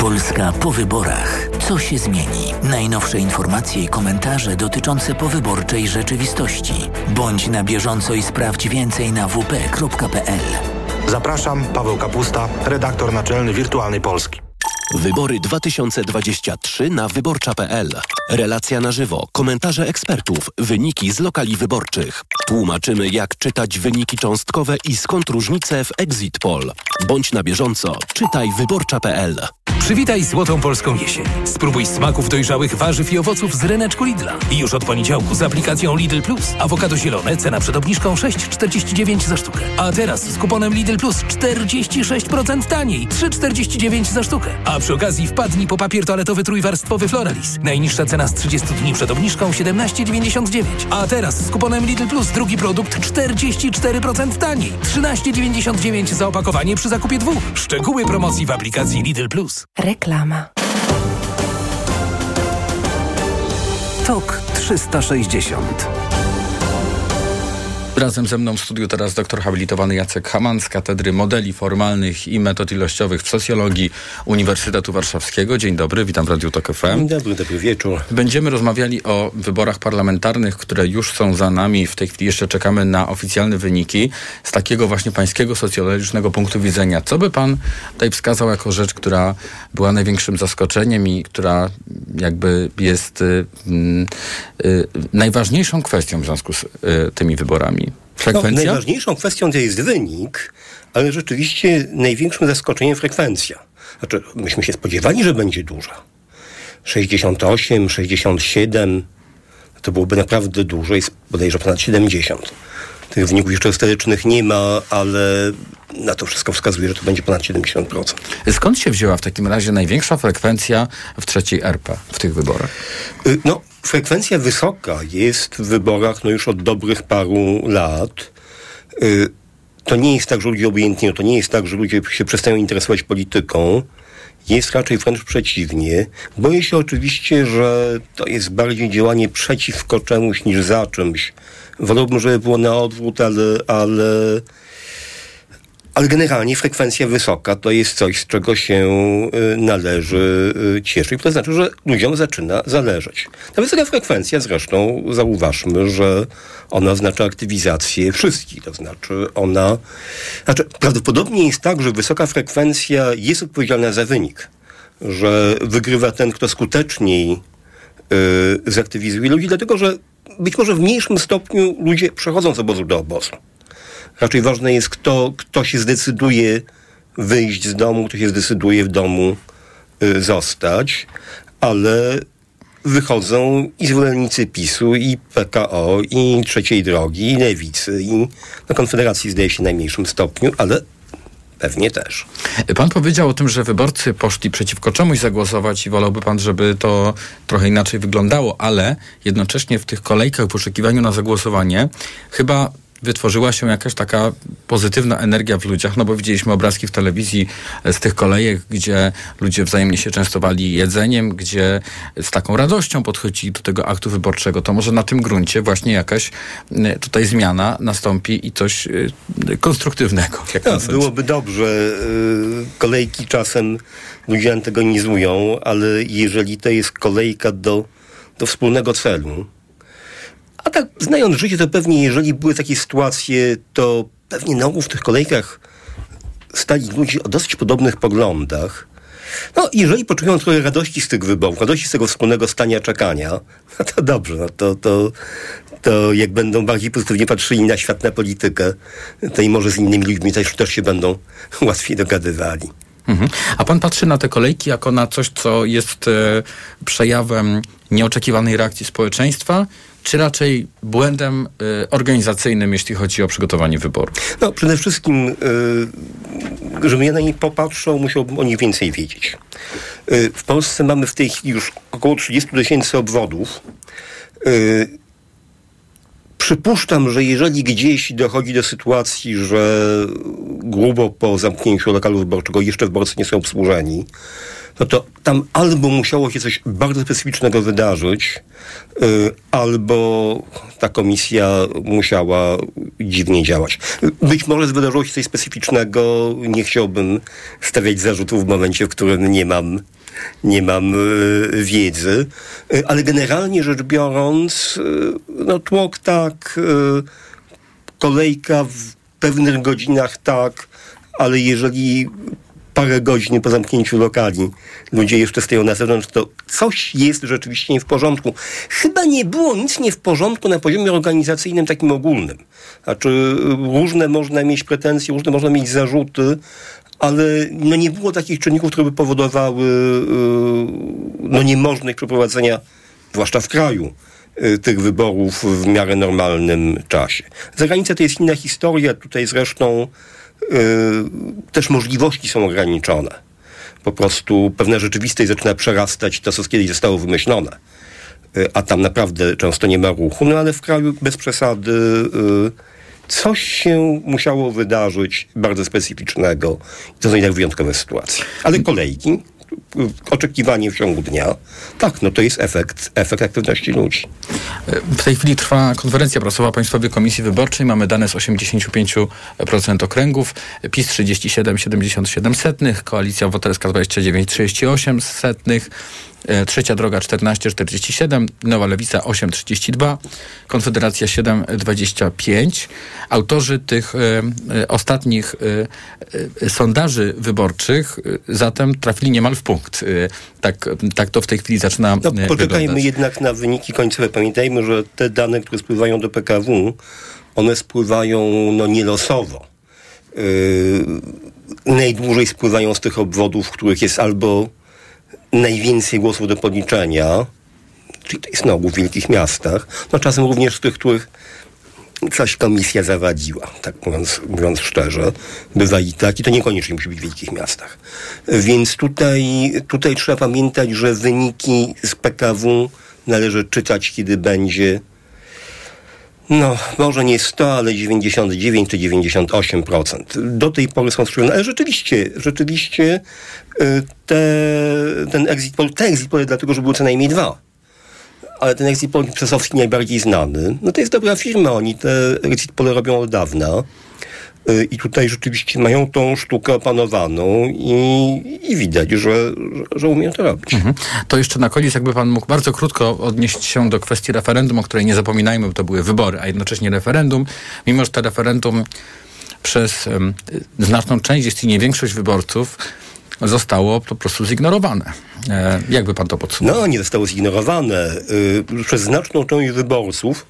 Polska po wyborach. Co się zmieni? Najnowsze informacje i komentarze dotyczące powyborczej rzeczywistości. Bądź na bieżąco i sprawdź więcej na wp.pl. Zapraszam, Paweł Kapusta, redaktor naczelny Wirtualnej Polski. Wybory 2023 na wyborcza.pl. Relacja na żywo, komentarze ekspertów, wyniki z lokali wyborczych. Tłumaczymy, jak czytać wyniki cząstkowe i skąd różnice w Exit Poll. Bądź na bieżąco, czytaj wyborcza.pl. Przywitaj złotą polską jesień. Spróbuj smaków dojrzałych warzyw i owoców z ryneczku Lidla. Już od poniedziałku z aplikacją Lidl Plus. Awokado zielone, cena przed obniżką 6,49 za sztukę. A teraz z kuponem Lidl Plus 46% taniej. 3,49 za sztukę. A przy okazji wpadnij po papier toaletowy trójwarstwowy Floralis. Najniższa cena z 30 dni przed obniżką 17,99. A teraz z kuponem Lidl Plus drugi produkt 44% taniej. 13,99 za opakowanie przy zakupie dwóch. Szczegóły promocji w aplikacji Lidl Plus. Reklama. TOK 360. Razem ze mną w studiu teraz doktor habilitowany Jacek Haman z Katedry Modeli Formalnych i Metod Ilościowych w Socjologii Uniwersytetu Warszawskiego. Dzień dobry, witam w Radiu Tok FM. Dzień dobry, dobry wieczór. Będziemy rozmawiali o wyborach parlamentarnych, które już są za nami. W tej chwili jeszcze czekamy na oficjalne wyniki. Z takiego właśnie pańskiego socjologicznego punktu widzenia, co by pan tutaj wskazał jako rzecz, która była największym zaskoczeniem i która jakby jest y, y, najważniejszą kwestią w związku z y, tymi wyborami? Frekwencja? No, najważniejszą kwestią to jest wynik, ale rzeczywiście największym zaskoczeniem frekwencja. Znaczy, myśmy się spodziewali, że będzie duża. 68, 67, to byłoby naprawdę dużo, jest bodajże ponad 70. Tych wyników jeszcze historycznych nie ma, ale na to wszystko wskazuje, że to będzie ponad 70%. Skąd się wzięła w takim razie największa frekwencja w trzeciej RP w tych wyborach? Y, No, frekwencja wysoka jest w wyborach no już od dobrych paru lat. Y, To nie jest tak, że ludzie obojętnie, to nie jest tak, że ludzie się przestają interesować polityką. Jest raczej wręcz przeciwnie. Boję się oczywiście, że to jest bardziej działanie przeciwko czemuś niż za czymś. Wolałbym, żeby było na odwrót, ale, ale, ale generalnie frekwencja wysoka to jest coś, z czego się y, należy y, cieszyć. To znaczy, że ludziom zaczyna zależeć. Ta wysoka frekwencja zresztą zauważmy, że ona oznacza aktywizację wszystkich. To znaczy ona... Znaczy prawdopodobnie jest tak, że wysoka frekwencja jest odpowiedzialna za wynik. Że wygrywa ten, kto skuteczniej y, zaktywizuje ludzi, dlatego że być może w mniejszym stopniu ludzie przechodzą z obozu do obozu. Raczej ważne jest, kto, kto się zdecyduje wyjść z domu, kto się zdecyduje w domu y, zostać, ale wychodzą i zwolennicy PiSu, i PKO, i Trzeciej Drogi, i Lewicy, i no, Konfederacji zdaje się w najmniejszym stopniu, ale pewnie też. Pan powiedział o tym, że wyborcy poszli przeciwko czemuś zagłosować i wolałby pan, żeby to trochę inaczej wyglądało, ale jednocześnie w tych kolejkach w poszukiwaniu na zagłosowanie chyba wytworzyła się jakaś taka pozytywna energia w ludziach, no bo widzieliśmy obrazki w telewizji z tych kolejek, gdzie ludzie wzajemnie się częstowali jedzeniem, gdzie z taką radością podchodzili do tego aktu wyborczego. To może na tym gruncie właśnie jakaś tutaj zmiana nastąpi i coś y, konstruktywnego. Jak no, byłoby dobrze. Y, kolejki czasem ludzie antagonizują, ale jeżeli to jest kolejka do, do wspólnego celu, a tak znając życie, to pewnie jeżeli były takie sytuacje, to pewnie na ogół w tych kolejkach stali ludzie o dosyć podobnych poglądach. No, jeżeli poczują trochę radości z tych wyborów, radości z tego wspólnego stania czekania, no to dobrze, no to, to, to jak będą bardziej pozytywnie patrzyli na świat, na politykę, to i może z innymi ludźmi też, też się będą łatwiej dogadywali. Mhm. A pan patrzy na te kolejki jako na coś, co jest e, przejawem nieoczekiwanej reakcji społeczeństwa, czy raczej błędem y, organizacyjnym, jeśli chodzi o przygotowanie wyborów? No, przede wszystkim, y, żeby ja na nich popatrzał, musiałbym o nich więcej wiedzieć. Y, w Polsce mamy w tej chwili już około 30 tysięcy obwodów. Przypuszczam, że jeżeli gdzieś dochodzi do sytuacji, że grubo po zamknięciu lokalu wyborczego jeszcze wyborcy nie są obsłużeni, no to tam albo musiało się coś bardzo specyficznego wydarzyć, yy, albo ta komisja musiała dziwnie działać. Być może wydarzyło się coś specyficznego, nie chciałbym stawiać zarzutów w momencie, w którym nie mam nie mam y, wiedzy, y, ale generalnie rzecz biorąc, y, no tłok tak, kolejka w pewnych godzinach tak, ale jeżeli parę godzin po zamknięciu lokali ludzie jeszcze stoją na zewnątrz, to coś jest rzeczywiście nie w porządku. Chyba nie było nic nie w porządku na poziomie organizacyjnym takim ogólnym. Znaczy różne można mieć pretensje, różne można mieć zarzuty, ale no nie było takich czynników, które by powodowały yy, no niemożność przeprowadzenia, zwłaszcza w kraju, yy, tych wyborów w miarę normalnym czasie. Zagranica to jest inna historia. Tutaj zresztą też możliwości są ograniczone. Po prostu pewna rzeczywistość zaczyna przerastać to, co kiedyś zostało wymyślone. A tam naprawdę często nie ma ruchu. No ale w kraju bez przesady coś się musiało wydarzyć bardzo specyficznego. To są jednak wyjątkowe sytuacje. Ale kolejki, oczekiwanie w ciągu dnia, tak, no to jest efekt, efekt aktywności ludzi. W tej chwili trwa konferencja prasowa Państwowej Komisji Wyborczej. Mamy dane z 85% okręgów. PiS 37,77 setnych, Koalicja Obywatelska 29,38 setnych, Trzecia droga 14,47, Nowa Lewica 8,32, Konfederacja 7,25. Autorzy tych e, e, ostatnich e, e, sondaży wyborczych e, zatem trafili niemal w punkt. tak, tak to w tej chwili zaczyna no, Poczekajmy wyglądać. jednak na wyniki końcowe. Pamiętajmy, że te dane, które spływają do PKW, one spływają no, nielosowo. najdłużej spływają z tych obwodów, w których jest albo najwięcej głosów do podliczenia, czyli to jest w wielkich miastach, no czasem również w tych, których coś komisja zawadziła, tak mówiąc, mówiąc szczerze. Bywa i tak, i to niekoniecznie musi być w wielkich miastach. Więc tutaj, tutaj trzeba pamiętać, że wyniki z PKW należy czytać, kiedy będzie no, może nie 100, ale 99 czy 98%. Do tej pory są skrzywione, ale rzeczywiście, rzeczywiście y, te, ten exit poll, te exit poll dlatego, że było co najmniej dwa. Ale ten exit poll Przesowski najbardziej znany, no to jest dobra firma, oni te exit poll robią od dawna. I tutaj rzeczywiście mają tą sztukę opanowaną i, i widać, że, że, że umieją to robić. Mhm. To jeszcze na koniec, jakby pan mógł bardzo krótko odnieść się do kwestii referendum, o której nie zapominajmy, bo to były wybory, a jednocześnie referendum. Mimo, że to referendum przez um, znaczną część, jeśli nie większość wyborców, zostało po prostu zignorowane. E, jakby pan to podsumował? No, nie zostało zignorowane. Y, przez znaczną część wyborców,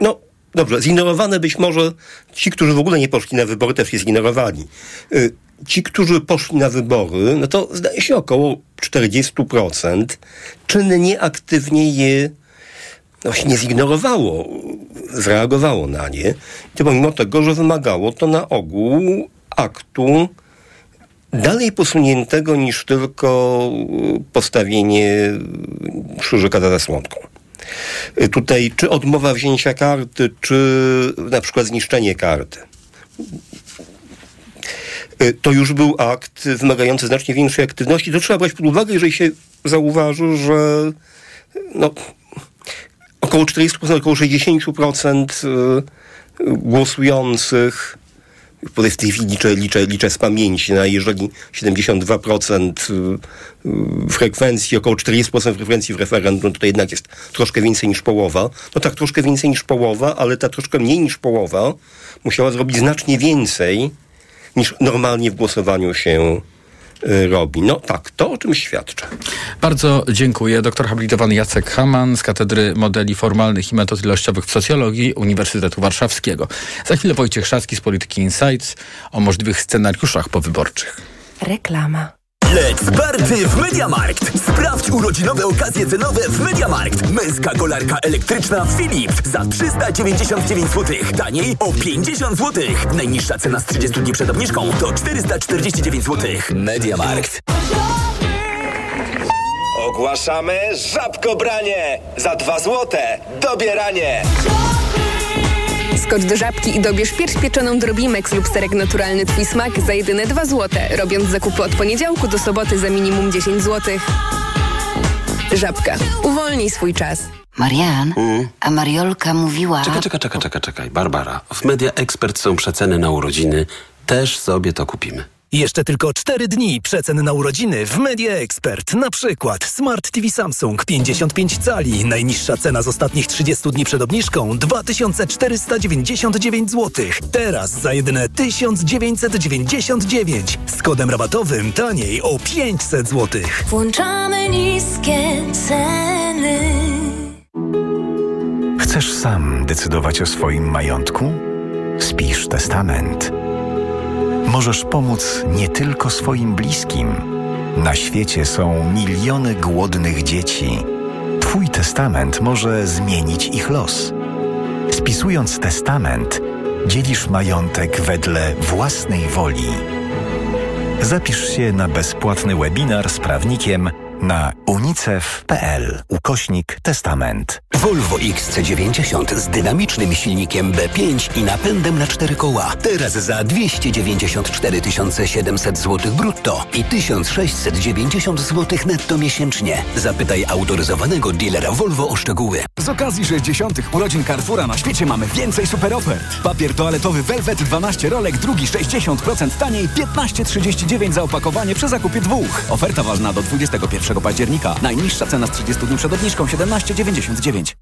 no, Dobrze, zignorowane być może ci, którzy w ogóle nie poszli na wybory, też jest zignorowani. Y, ci, którzy poszli na wybory, no to zdaje się około 40% czynnie, aktywnie je no, się nie zignorowało, zreagowało na nie. To pomimo tego, że wymagało to na ogół aktu dalej posuniętego niż tylko postawienie krzyżyka za zasłonką. Y, Tutaj czy odmowa wzięcia karty, czy na przykład zniszczenie karty. To już był akt wymagający znacznie większej aktywności. To trzeba brać pod uwagę, jeżeli się zauważy, że no, około 40%, około 60% y, głosujących Potem w tej chwili liczę, liczę, liczę z pamięci, no, jeżeli 72% y, y, frekwencji, około 40% frekwencji w referendum, to, jednak jest troszkę więcej niż połowa. No tak, troszkę więcej niż połowa, ale ta troszkę mniej niż połowa musiała zrobić znacznie więcej niż normalnie w głosowaniu się robi. No tak, to o czym świadczy. Bardzo dziękuję. Doktor habilitowany Jacek Haman z Katedry Modeli Formalnych i Metod Ilościowych w Socjologii Uniwersytetu Warszawskiego. Za chwilę Wojciech Szacki z Polityki Insights o możliwych scenariuszach powyborczych. Reklama. Let's party w Mediamarkt! Sprawdź urodzinowe okazje cenowe w Mediamarkt. Męska kolarka elektryczna Philips za 399 zł. Taniej o 50 zł. Najniższa cena z 30 dni przed obniżką to 449 zł. Mediamarkt. Ogłaszamy żabkobranie! Za dwa złote dobieranie! Skocz do żabki i dobierz pierś pieczoną drobimex lub serek naturalny Twój smak za jedyne 2 złote, robiąc zakupy od poniedziałku do soboty za minimum 10 zł. Żabka. Uwolnij swój czas. Marian, a Mariolka mówiła... Czekaj, czekaj, czekaj, czekaj, czekaj. Barbara, w Media Expert są przeceny na urodziny. Też sobie to kupimy. Jeszcze tylko 4 dni przecen na urodziny w Media Expert. Na przykład Smart TV Samsung 55 cali. Najniższa cena z ostatnich 30 dni przed obniżką 2499 zł. Teraz za jedyne 1999. Z kodem rabatowym taniej o 500 zł. Włączamy niskie ceny. Chcesz sam decydować o swoim majątku? Spisz testament. Możesz pomóc nie tylko swoim bliskim. Na świecie są miliony głodnych dzieci. Twój testament może zmienić ich los. Spisując testament, dzielisz majątek wedle własnej woli. Zapisz się na bezpłatny webinar z prawnikiem na unicef.pl ukośnik testament. Volvo XC90 z dynamicznym silnikiem B5 i napędem na cztery koła. Teraz za 294 700 zł brutto i 1690 zł netto miesięcznie. Zapytaj autoryzowanego dealera Volvo o szczegóły. Z okazji 60. urodzin Carrefoura na świecie mamy więcej super ofert. Papier toaletowy Velvet 12 rolek, drugi 60% taniej, 15,39 za opakowanie przy zakupie dwóch. Oferta ważna do 21 października. Najniższa cena z 30 dni przed obniżką 17,99.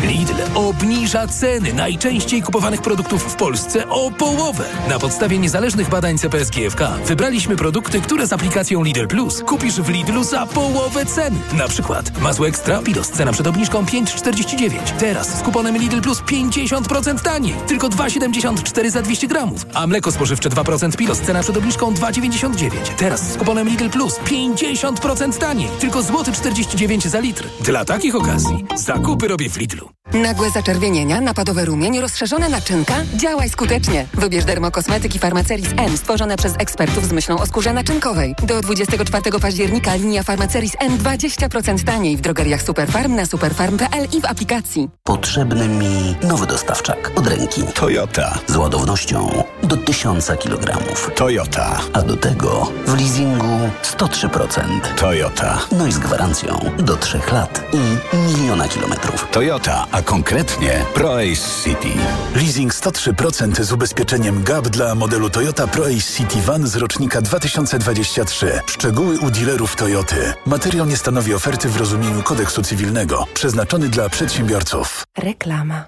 Lidl obniża ceny najczęściej kupowanych produktów w Polsce o połowę. Na podstawie niezależnych badań CPS GFK wybraliśmy produkty, które z aplikacją Lidl Plus kupisz w Lidlu za połowę ceny. Na przykład masło ekstra Pilos cena przed obniżką 5,49. Teraz z kuponem Lidl Plus 50% taniej. Tylko 2,74 za 200 gramów. A mleko spożywcze 2% Pilos cena przed obniżką 2,99. Teraz z kuponem Lidl Plus 50% taniej. Tylko złoty 49 za litr. Dla takich okazji zakupy robię w Lidlu. you. Nagłe zaczerwienienia, napadowe rumień, rozszerzone naczynka? Działaj skutecznie. Wybierz dermokosmetyki Farmaceris M stworzone przez ekspertów z myślą o skórze naczynkowej. Do 24 października linia Farmaceris M 20% taniej w drogeriach Superfarm na superfarm.pl i w aplikacji. Potrzebny mi nowy dostawczak od ręki. Toyota. Z ładownością do 1000 kg. Toyota. A do tego w leasingu 103%. Toyota. No i z gwarancją do 3 lat i miliona kilometrów. Toyota, a konkretnie ProAce City. Leasing 103% z ubezpieczeniem GAP dla modelu Toyota ProAce City Van z rocznika 2023. Szczegóły u dealerów Toyoty. Materiał nie stanowi oferty w rozumieniu kodeksu cywilnego. Przeznaczony dla przedsiębiorców. Reklama.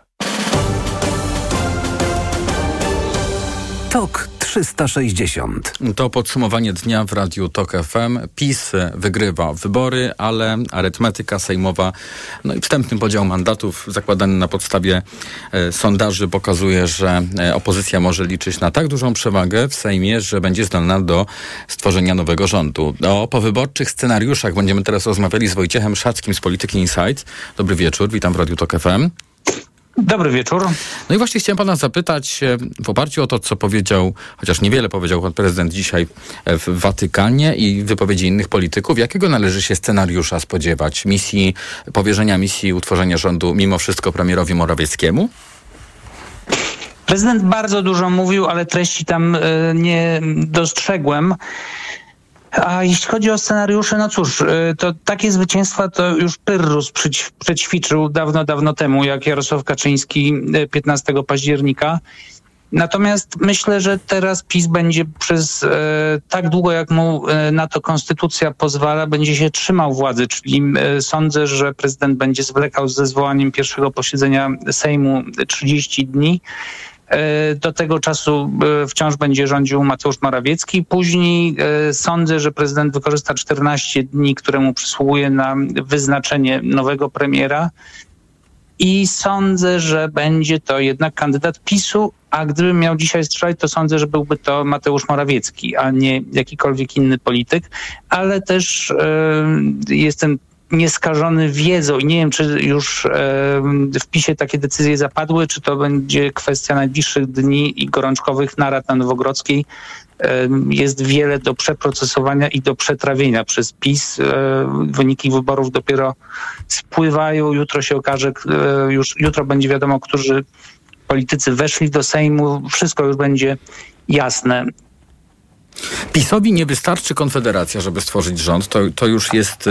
TOK 3 360. To podsumowanie dnia w Radiu TOK FM. PiS wygrywa wybory, ale arytmetyka sejmowa, no i wstępny podział mandatów zakładany na podstawie e, sondaży pokazuje, że e, opozycja może liczyć na tak dużą przewagę w Sejmie, że będzie zdolna do stworzenia nowego rządu. O powyborczych scenariuszach będziemy teraz rozmawiali z Wojciechem Szackim z Polityki Insight. Dobry wieczór, witam w Radiu TOK FM. Dobry wieczór. No i właśnie chciałem pana zapytać, e, w oparciu o to, co powiedział, chociaż niewiele powiedział pan prezydent dzisiaj e, w Watykanie i wypowiedzi innych polityków, jakiego należy się scenariusza spodziewać? Misji, powierzenia misji utworzenia rządu mimo wszystko premierowi Morawieckiemu? Prezydent bardzo dużo mówił, ale treści tam e, nie dostrzegłem. A jeśli chodzi o scenariusze, no cóż, y, to takie zwycięstwa to już Pyrrhus przećwiczył dawno, dawno temu, jak Jarosław Kaczyński 15 y, października. Natomiast myślę, że teraz PiS będzie przez e, tak długo, jak mu e, na to konstytucja pozwala, będzie się trzymał władzy, czyli e, sądzę, że prezydent będzie zwlekał ze zwołaniem pierwszego posiedzenia Sejmu 30 dni. E, do tego czasu e, wciąż będzie rządził Mateusz Morawiecki. Później e, sądzę, że prezydent wykorzysta 14 dni, które mu przysługuje na wyznaczenie nowego premiera. I sądzę, że będzie to jednak kandydat PiSu, a gdybym miał dzisiaj strzelać, to sądzę, że byłby to Mateusz Morawiecki, a nie jakikolwiek inny polityk. Ale też jestem nieskażony wiedzą i nie wiem, czy już w PiSie takie decyzje zapadły, czy to będzie kwestia najbliższych dni i gorączkowych narad na Nowogrodzkiej. Jest wiele do przeprocesowania i do przetrawienia przez PiS. Wyniki wyborów dopiero spływają. Jutro się okaże, już jutro będzie wiadomo, którzy politycy weszli do Sejmu. Wszystko już będzie jasne. PiSowi nie wystarczy Konfederacja, żeby stworzyć rząd, to, to już jest e,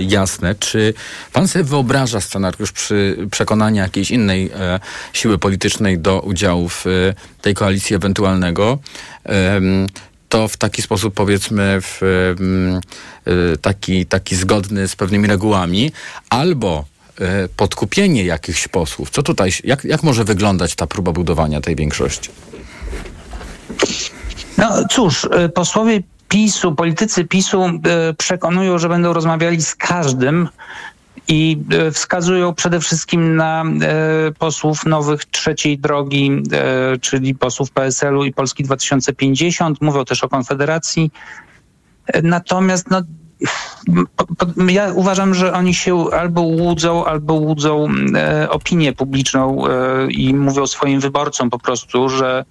jasne. Czy pan sobie wyobraża scenariusz przy przekonaniu jakiejś innej e, siły politycznej do udziału w e, tej koalicji ewentualnego? to w taki sposób powiedzmy w taki, taki zgodny z pewnymi regułami, albo podkupienie jakichś posłów. Co tutaj, jak, jak może wyglądać ta próba budowania tej większości? No cóż, y, posłowie PiSu, politycy PiSu y, przekonują, że będą rozmawiali z każdym i y, wskazują przede wszystkim na posłów nowych trzeciej drogi, czyli posłów PSL-u i Polski 2050. Mówią też o Konfederacji. Natomiast no, ja uważam, że oni się albo łudzą, albo łudzą opinię publiczną i mówią swoim wyborcom po prostu, że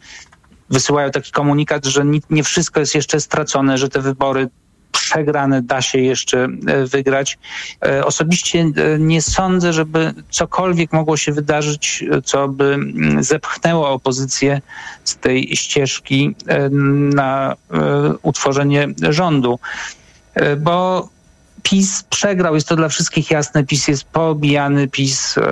wysyłają taki komunikat, że nie wszystko jest jeszcze stracone, że te wybory przegrane da się jeszcze e, wygrać. E, osobiście e, nie sądzę, żeby cokolwiek mogło się wydarzyć, co by mm, zepchnęło opozycję z tej ścieżki na utworzenie rządu. Bo PiS przegrał, jest to dla wszystkich jasne. PiS jest poobijany, PiS e,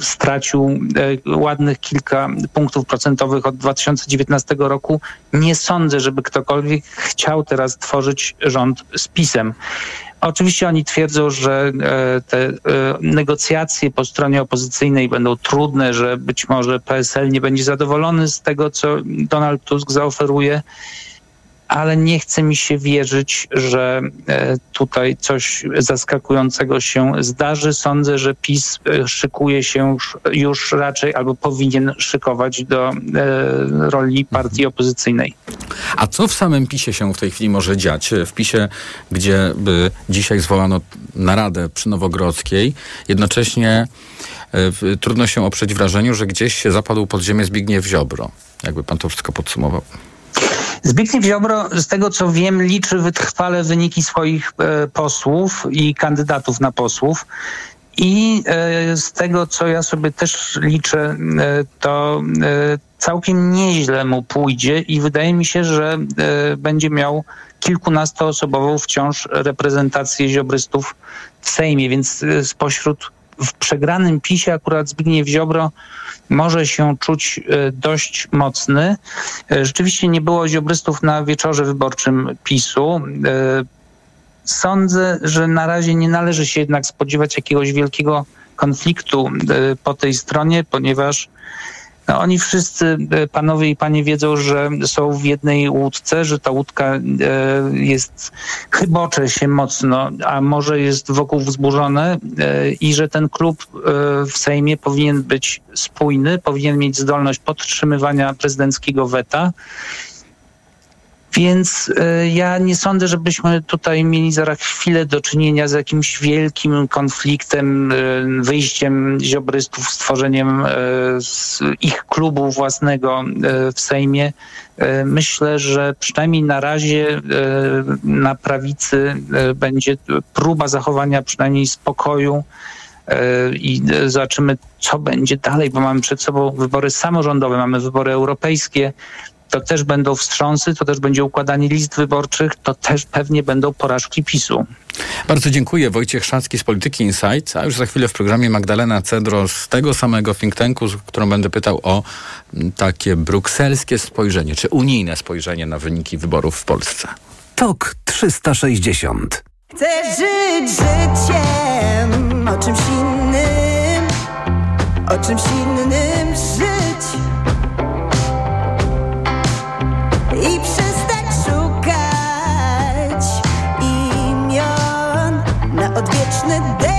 stracił e, ładnych kilka punktów procentowych od 2019 roku. Nie sądzę, żeby ktokolwiek chciał teraz tworzyć rząd z PiSem. Oczywiście oni twierdzą, że e, te e, negocjacje po stronie opozycyjnej będą trudne, że być może PSL nie będzie zadowolony z tego, co Donald Tusk zaoferuje ale nie chce mi się wierzyć, że e, tutaj coś zaskakującego się zdarzy. Sądzę, że PiS e, szykuje się już raczej albo powinien szykować do e, roli partii opozycyjnej. A co w samym PiSie się w tej chwili może dziać? W PiSie, gdzie dzisiaj zwołano naradę przy Nowogrodzkiej, jednocześnie trudno się oprzeć wrażeniu, że gdzieś się zapadł pod ziemię Zbigniew Ziobro. Jakby pan to wszystko podsumował? Zbigniew Ziobro, z tego co wiem, liczy wytrwale wyniki swoich e, posłów i kandydatów na posłów. I e, z tego, co ja sobie też liczę, e, to całkiem nieźle mu pójdzie i wydaje mi się, że będzie miał kilkunastoosobową wciąż reprezentację ziobrystów w Sejmie, więc spośród w przegranym PiSie akurat Zbigniew Ziobro może się czuć e, dość mocny. E, rzeczywiście nie było ziobrystów na wieczorze wyborczym PiSu. E, sądzę, że na razie nie należy się jednak spodziewać jakiegoś wielkiego konfliktu po tej stronie, ponieważ No, oni wszyscy, panowie i panie wiedzą, że są w jednej łódce, że ta łódka jest, chybocze się mocno, a może jest wokół wzburzone i że ten klub w Sejmie powinien być spójny, powinien mieć zdolność podtrzymywania prezydenckiego weta więc e, ja nie sądzę, żebyśmy tutaj mieli za chwilę do czynienia z jakimś wielkim konfliktem, e, wyjściem ziobrystów, stworzeniem e, ich klubu własnego w Sejmie. Myślę, że przynajmniej na razie na prawicy będzie próba zachowania przynajmniej spokoju i zobaczymy, co będzie dalej, bo mamy przed sobą wybory samorządowe, mamy wybory europejskie to też będą wstrząsy, to też będzie układanie list wyborczych, to też pewnie będą porażki PiSu. Bardzo dziękuję. Wojciech Szacki z Polityki Insight, a już za chwilę w programie Magdalena Cedro z tego samego think tanku, z którą będę pytał o takie brukselskie spojrzenie, czy unijne spojrzenie na wyniki wyborów w Polsce. TOK 360 Chcę żyć życiem o czymś innym, o czymś innym żyć. the.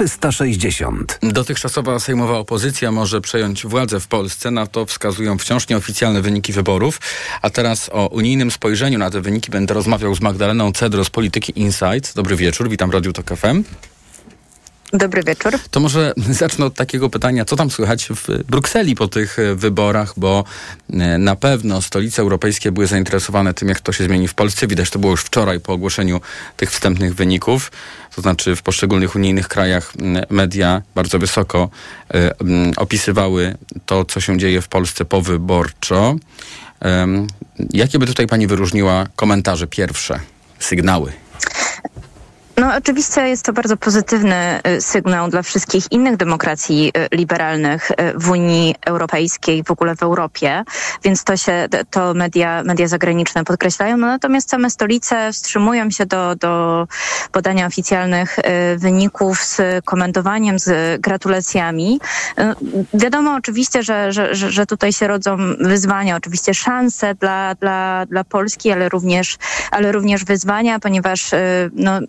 360 Dotychczasowa sejmowa opozycja może przejąć władzę w Polsce, na to wskazują wciąż nieoficjalne wyniki wyborów. A teraz o unijnym spojrzeniu na te wyniki będę rozmawiał z Magdaleną Cedro z Polityki Insight. Dobry wieczór, witam Radio Tok FM. Dobry wieczór. To może zacznę od takiego pytania, co tam słychać w Brukseli po tych e, wyborach, bo e, na pewno stolice europejskie były zainteresowane tym, jak to się zmieni w Polsce. Widać to było już wczoraj po ogłoszeniu tych wstępnych wyników. To znaczy w poszczególnych unijnych krajach media bardzo wysoko e, opisywały to, co się dzieje w Polsce powyborczo. Jakie by tutaj pani wyróżniła komentarze pierwsze, sygnały? No oczywiście jest to bardzo pozytywny y, sygnał dla wszystkich innych demokracji y, liberalnych y, w Unii Europejskiej, w ogóle w Europie, więc to się, to media, media zagraniczne podkreślają. No, natomiast same stolice wstrzymują się do, do podania oficjalnych wyników z komentowaniem, z gratulacjami. Wiadomo oczywiście, że, że, że tutaj się rodzą wyzwania, oczywiście szanse dla, dla, dla Polski, ale również, ale również wyzwania, ponieważ no,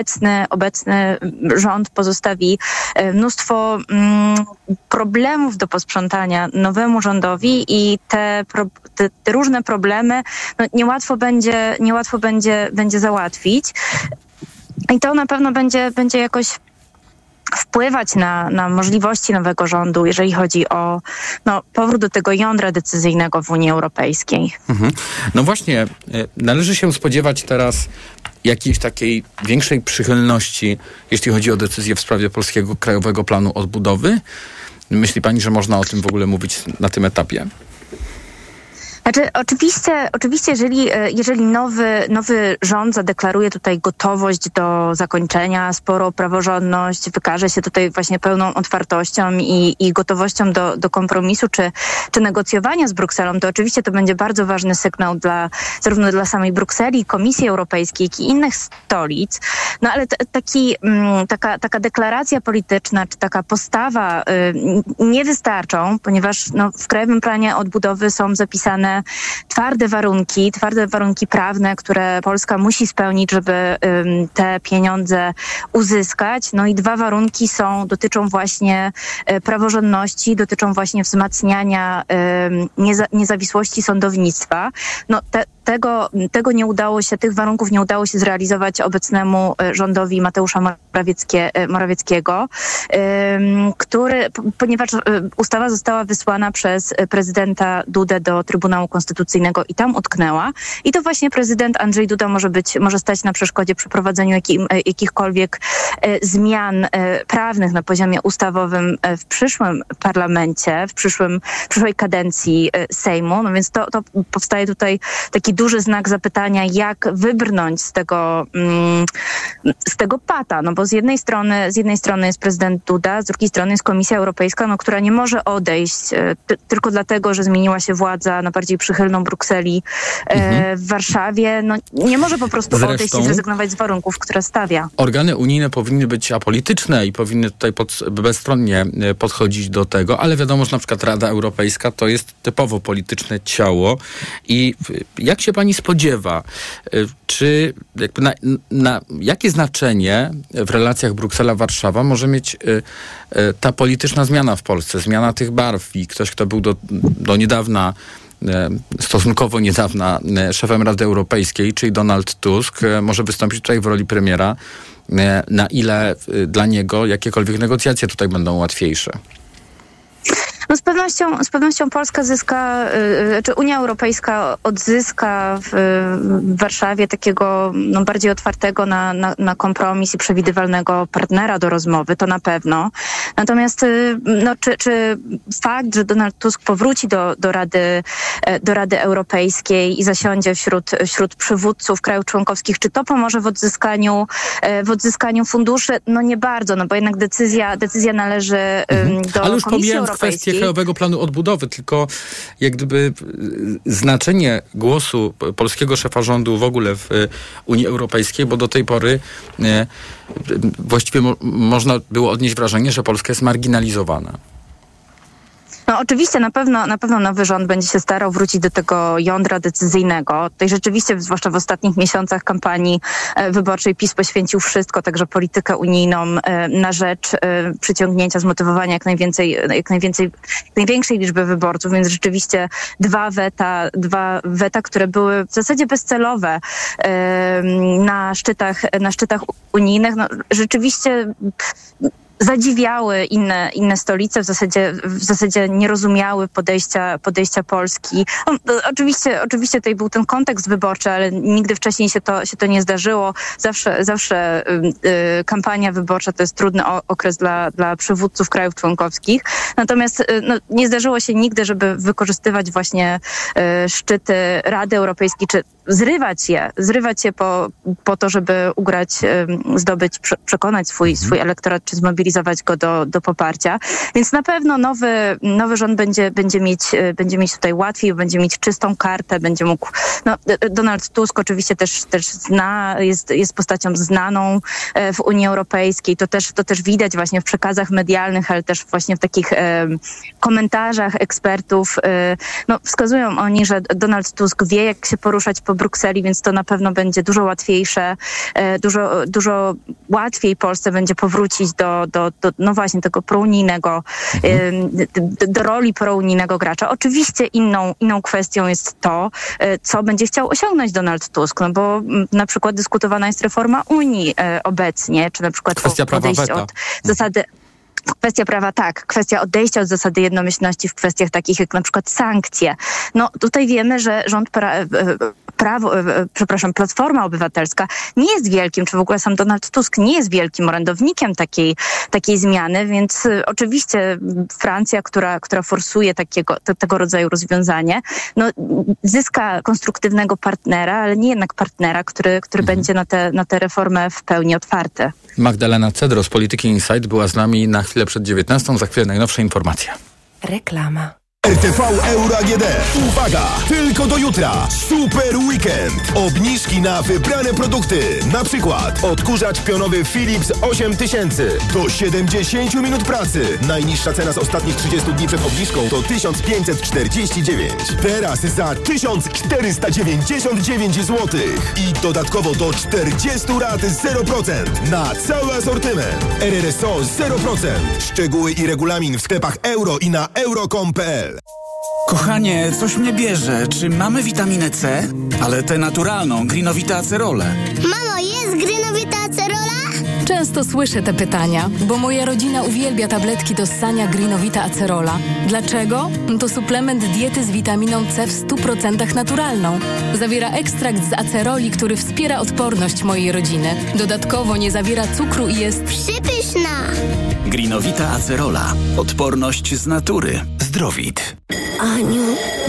obecny, obecny rząd pozostawi e, mnóstwo mm, problemów do posprzątania nowemu rządowi i te, te, te różne problemy no, niełatwo będzie, niełatwo będzie, będzie załatwić. I to na pewno będzie, będzie jakoś wpływać na, na możliwości nowego rządu, jeżeli chodzi o no, powrót do tego jądra decyzyjnego w Unii Europejskiej. Mhm. No właśnie, e, należy się spodziewać teraz jakiejś takiej większej przychylności, jeśli chodzi o decyzję w sprawie Polskiego Krajowego Planu Odbudowy? Myśli pani, że można o tym w ogóle mówić na tym etapie? Znaczy, oczywiście, oczywiście jeżeli, e, jeżeli nowy, nowy rząd zadeklaruje tutaj gotowość do zakończenia sporu o praworządność, wykaże się tutaj właśnie pełną otwartością i, i gotowością do, do kompromisu czy, czy negocjowania z Brukselą, to oczywiście to będzie bardzo ważny sygnał dla, zarówno dla samej Brukseli, Komisji Europejskiej, jak i innych stolic. No ale t, taki, mm, taka, taka deklaracja polityczna, czy taka postawa y, nie wystarczą, ponieważ no, w Krajowym Planie Odbudowy są zapisane twarde warunki, twarde warunki prawne, które Polska musi spełnić, żeby te pieniądze uzyskać. No i dwa warunki są, dotyczą właśnie y, praworządności, dotyczą właśnie wzmacniania nieza, niezawisłości sądownictwa. No te, tego, tego nie udało się, tych warunków nie udało się zrealizować obecnemu e, rządowi Mateusza Morawieckie, e, Morawieckiego, który, ponieważ ustawa została wysłana przez e, prezydenta Dudę do Trybunału Konstytucyjnego i tam utknęła. I to właśnie prezydent Andrzej Duda może być, może stać na przeszkodzie przy prowadzeniu jakim, e, jakichkolwiek e, zmian e, prawnych na poziomie ustawowym w przyszłym parlamencie, w przyszłym, przyszłej kadencji Sejmu. No więc to, to powstaje tutaj taki duży znak zapytania, jak wybrnąć z tego, mm, z tego pata. No bo z jednej strony, z jednej strony jest prezydent Duda, z drugiej strony jest Komisja Europejska, no, która nie może odejść e, ty, tylko dlatego, że zmieniła się władza na bardziej przychylną Brukseli e, Mhm. w Warszawie. No, nie może po prostu odejść Zresztą- i zrezygnować z warunków, które stawia. Organy unijne powinny być apolityczne i powinny tutaj pod, bezstronnie e, podchodzić do tego, ale wiadomo, że na przykład Rada Europejska to jest typowo polityczne ciało. I jak się pani spodziewa, czy jakby na, na jakie znaczenie w relacjach Bruksela-Warszawa może mieć e, e, ta polityczna zmiana w Polsce, zmiana tych barw i ktoś, kto był do, do niedawna e, stosunkowo niedawna szefem Rady Europejskiej, czyli Donald Tusk, może wystąpić tutaj w roli premiera, na ile dla niego jakiekolwiek negocjacje tutaj będą łatwiejsze. No z pewnością, z pewnością Polska zyska, y, czy Unia Europejska odzyska w, w Warszawie takiego no, bardziej otwartego na, na, na kompromis i przewidywalnego partnera do rozmowy, to na pewno. Natomiast y, no, czy, czy fakt, że Donald Tusk powróci do, do, Rady, e, do Rady Europejskiej i zasiądzie wśród, wśród przywódców krajów członkowskich, czy to pomoże w odzyskaniu, e, w odzyskaniu funduszy? No nie bardzo, no bo jednak decyzja, decyzja należy ym, do Ale już Komisji Europejskiej. kwestię Krajowego Planu Odbudowy, tylko jak gdyby y, znaczenie głosu polskiego szefa rządu w ogóle w y, Unii Europejskiej, bo do tej pory y, właściwie mo- można było odnieść wrażenie, że Polska jest marginalizowana. No oczywiście na pewno, na pewno nowy rząd będzie się starał wrócić do tego jądra decyzyjnego. Tutaj rzeczywiście, zwłaszcza w ostatnich miesiącach kampanii e, wyborczej PiS poświęcił wszystko, także politykę unijną e, na rzecz e, przyciągnięcia, zmotywowania jak najwięcej, jak najwięcej, jak największej liczby wyborców, więc rzeczywiście dwa weta, dwa weta, które były w zasadzie bezcelowe na szczytach, na szczytach unijnych, no, rzeczywiście zadziwiały inne, inne stolice, w zasadzie, w zasadzie nie rozumiały podejścia, podejścia Polski. No, oczywiście, oczywiście tutaj był ten kontekst wyborczy, ale nigdy wcześniej się to, się to nie zdarzyło. Zawsze, zawsze y, kampania wyborcza to jest trudny okres dla, dla przywódców krajów członkowskich. Natomiast y, no, nie zdarzyło się nigdy, żeby wykorzystywać właśnie y, szczyty Rady Europejskiej czy zrywać je, zrywać je po, po to, żeby ugrać, zdobyć, prze, przekonać swój, swój elektorat, czy zmobilizować go do, do poparcia. Więc na pewno nowy, nowy rząd będzie, będzie, mieć, e, będzie mieć tutaj łatwiej, będzie mieć czystą kartę, będzie mógł, no, Donald Tusk oczywiście też, też zna, jest, jest postacią znaną e, w Unii Europejskiej, to też, to też widać właśnie w przekazach medialnych, ale też właśnie w takich em, komentarzach ekspertów. e, No, wskazują oni, że Donald Tusk wie, jak się poruszać po Brukseli, więc to na pewno będzie dużo łatwiejsze, e, dużo, dużo łatwiej Polsce będzie powrócić do, do, do no właśnie tego prounijnego, em, do, do roli prounijnego gracza. Oczywiście inną, inną kwestią jest to, e, co będzie chciał osiągnąć Donald Tusk, no bo na przykład dyskutowana jest reforma Unii e, obecnie, czy na przykład Kwestia weta. od zasady Kwestia prawa, tak. Kwestia odejścia od zasady jednomyślności w kwestiach takich jak na przykład sankcje. No tutaj wiemy, że rząd pra, e, prawo, e, przepraszam, Platforma Obywatelska nie jest wielkim, czy w ogóle sam Donald Tusk nie jest wielkim orędownikiem takiej, takiej zmiany, więc e, oczywiście Francja, która, która forsuje takiego, te, tego rodzaju rozwiązanie, no, zyska konstruktywnego partnera, ale nie jednak partnera, który, który będzie na tę na tę reformę w pełni otwarty. Magdalena Cedro z Polityki Insight była z nami na chwilę przed 19. Za chwilę najnowsze informacje. Reklama. RTV Euro AGD. Uwaga! Tylko do jutra. Super weekend. Obniżki na wybrane produkty. Na przykład odkurzacz pionowy Philips 8000 do 70 minut pracy. Najniższa cena z ostatnich 30 dni przed obniżką to 1549. Teraz za 1499 zł. I dodatkowo do 40 lat 0% na cały asortyment. RRSO 0%. Szczegóły i regulamin w sklepach euro i na euro.com.pl. Kochanie, coś mnie bierze. Czy mamy witaminę C? Ale tę naturalną, Greenowita Acerole. Acerola? Często słyszę te pytania, bo moja rodzina uwielbia tabletki do ssania Greenowita Acerola. Dlaczego? To suplement diety z witaminą C w 100% naturalną. Zawiera ekstrakt z aceroli, który wspiera odporność mojej rodziny. Dodatkowo nie zawiera cukru i jest Przypyszna. Greenowita Acerola. Odporność z natury. Zdrowit. Aniu,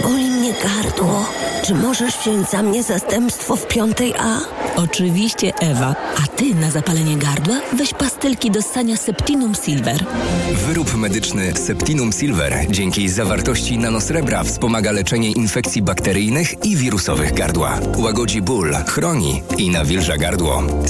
boli mnie gardło. Czy możesz wziąć za mnie zastępstwo w piątej A? Oczywiście, Ewa. A ty na zapalenie gardła weź pastylki do ssania Septinum Silver. Wyrób medyczny Septinum Silver dzięki zawartości nanosrebra wspomaga leczenie infekcji bakteryjnych i wirusowych gardła. Łagodzi ból, chroni i nawilża gardło.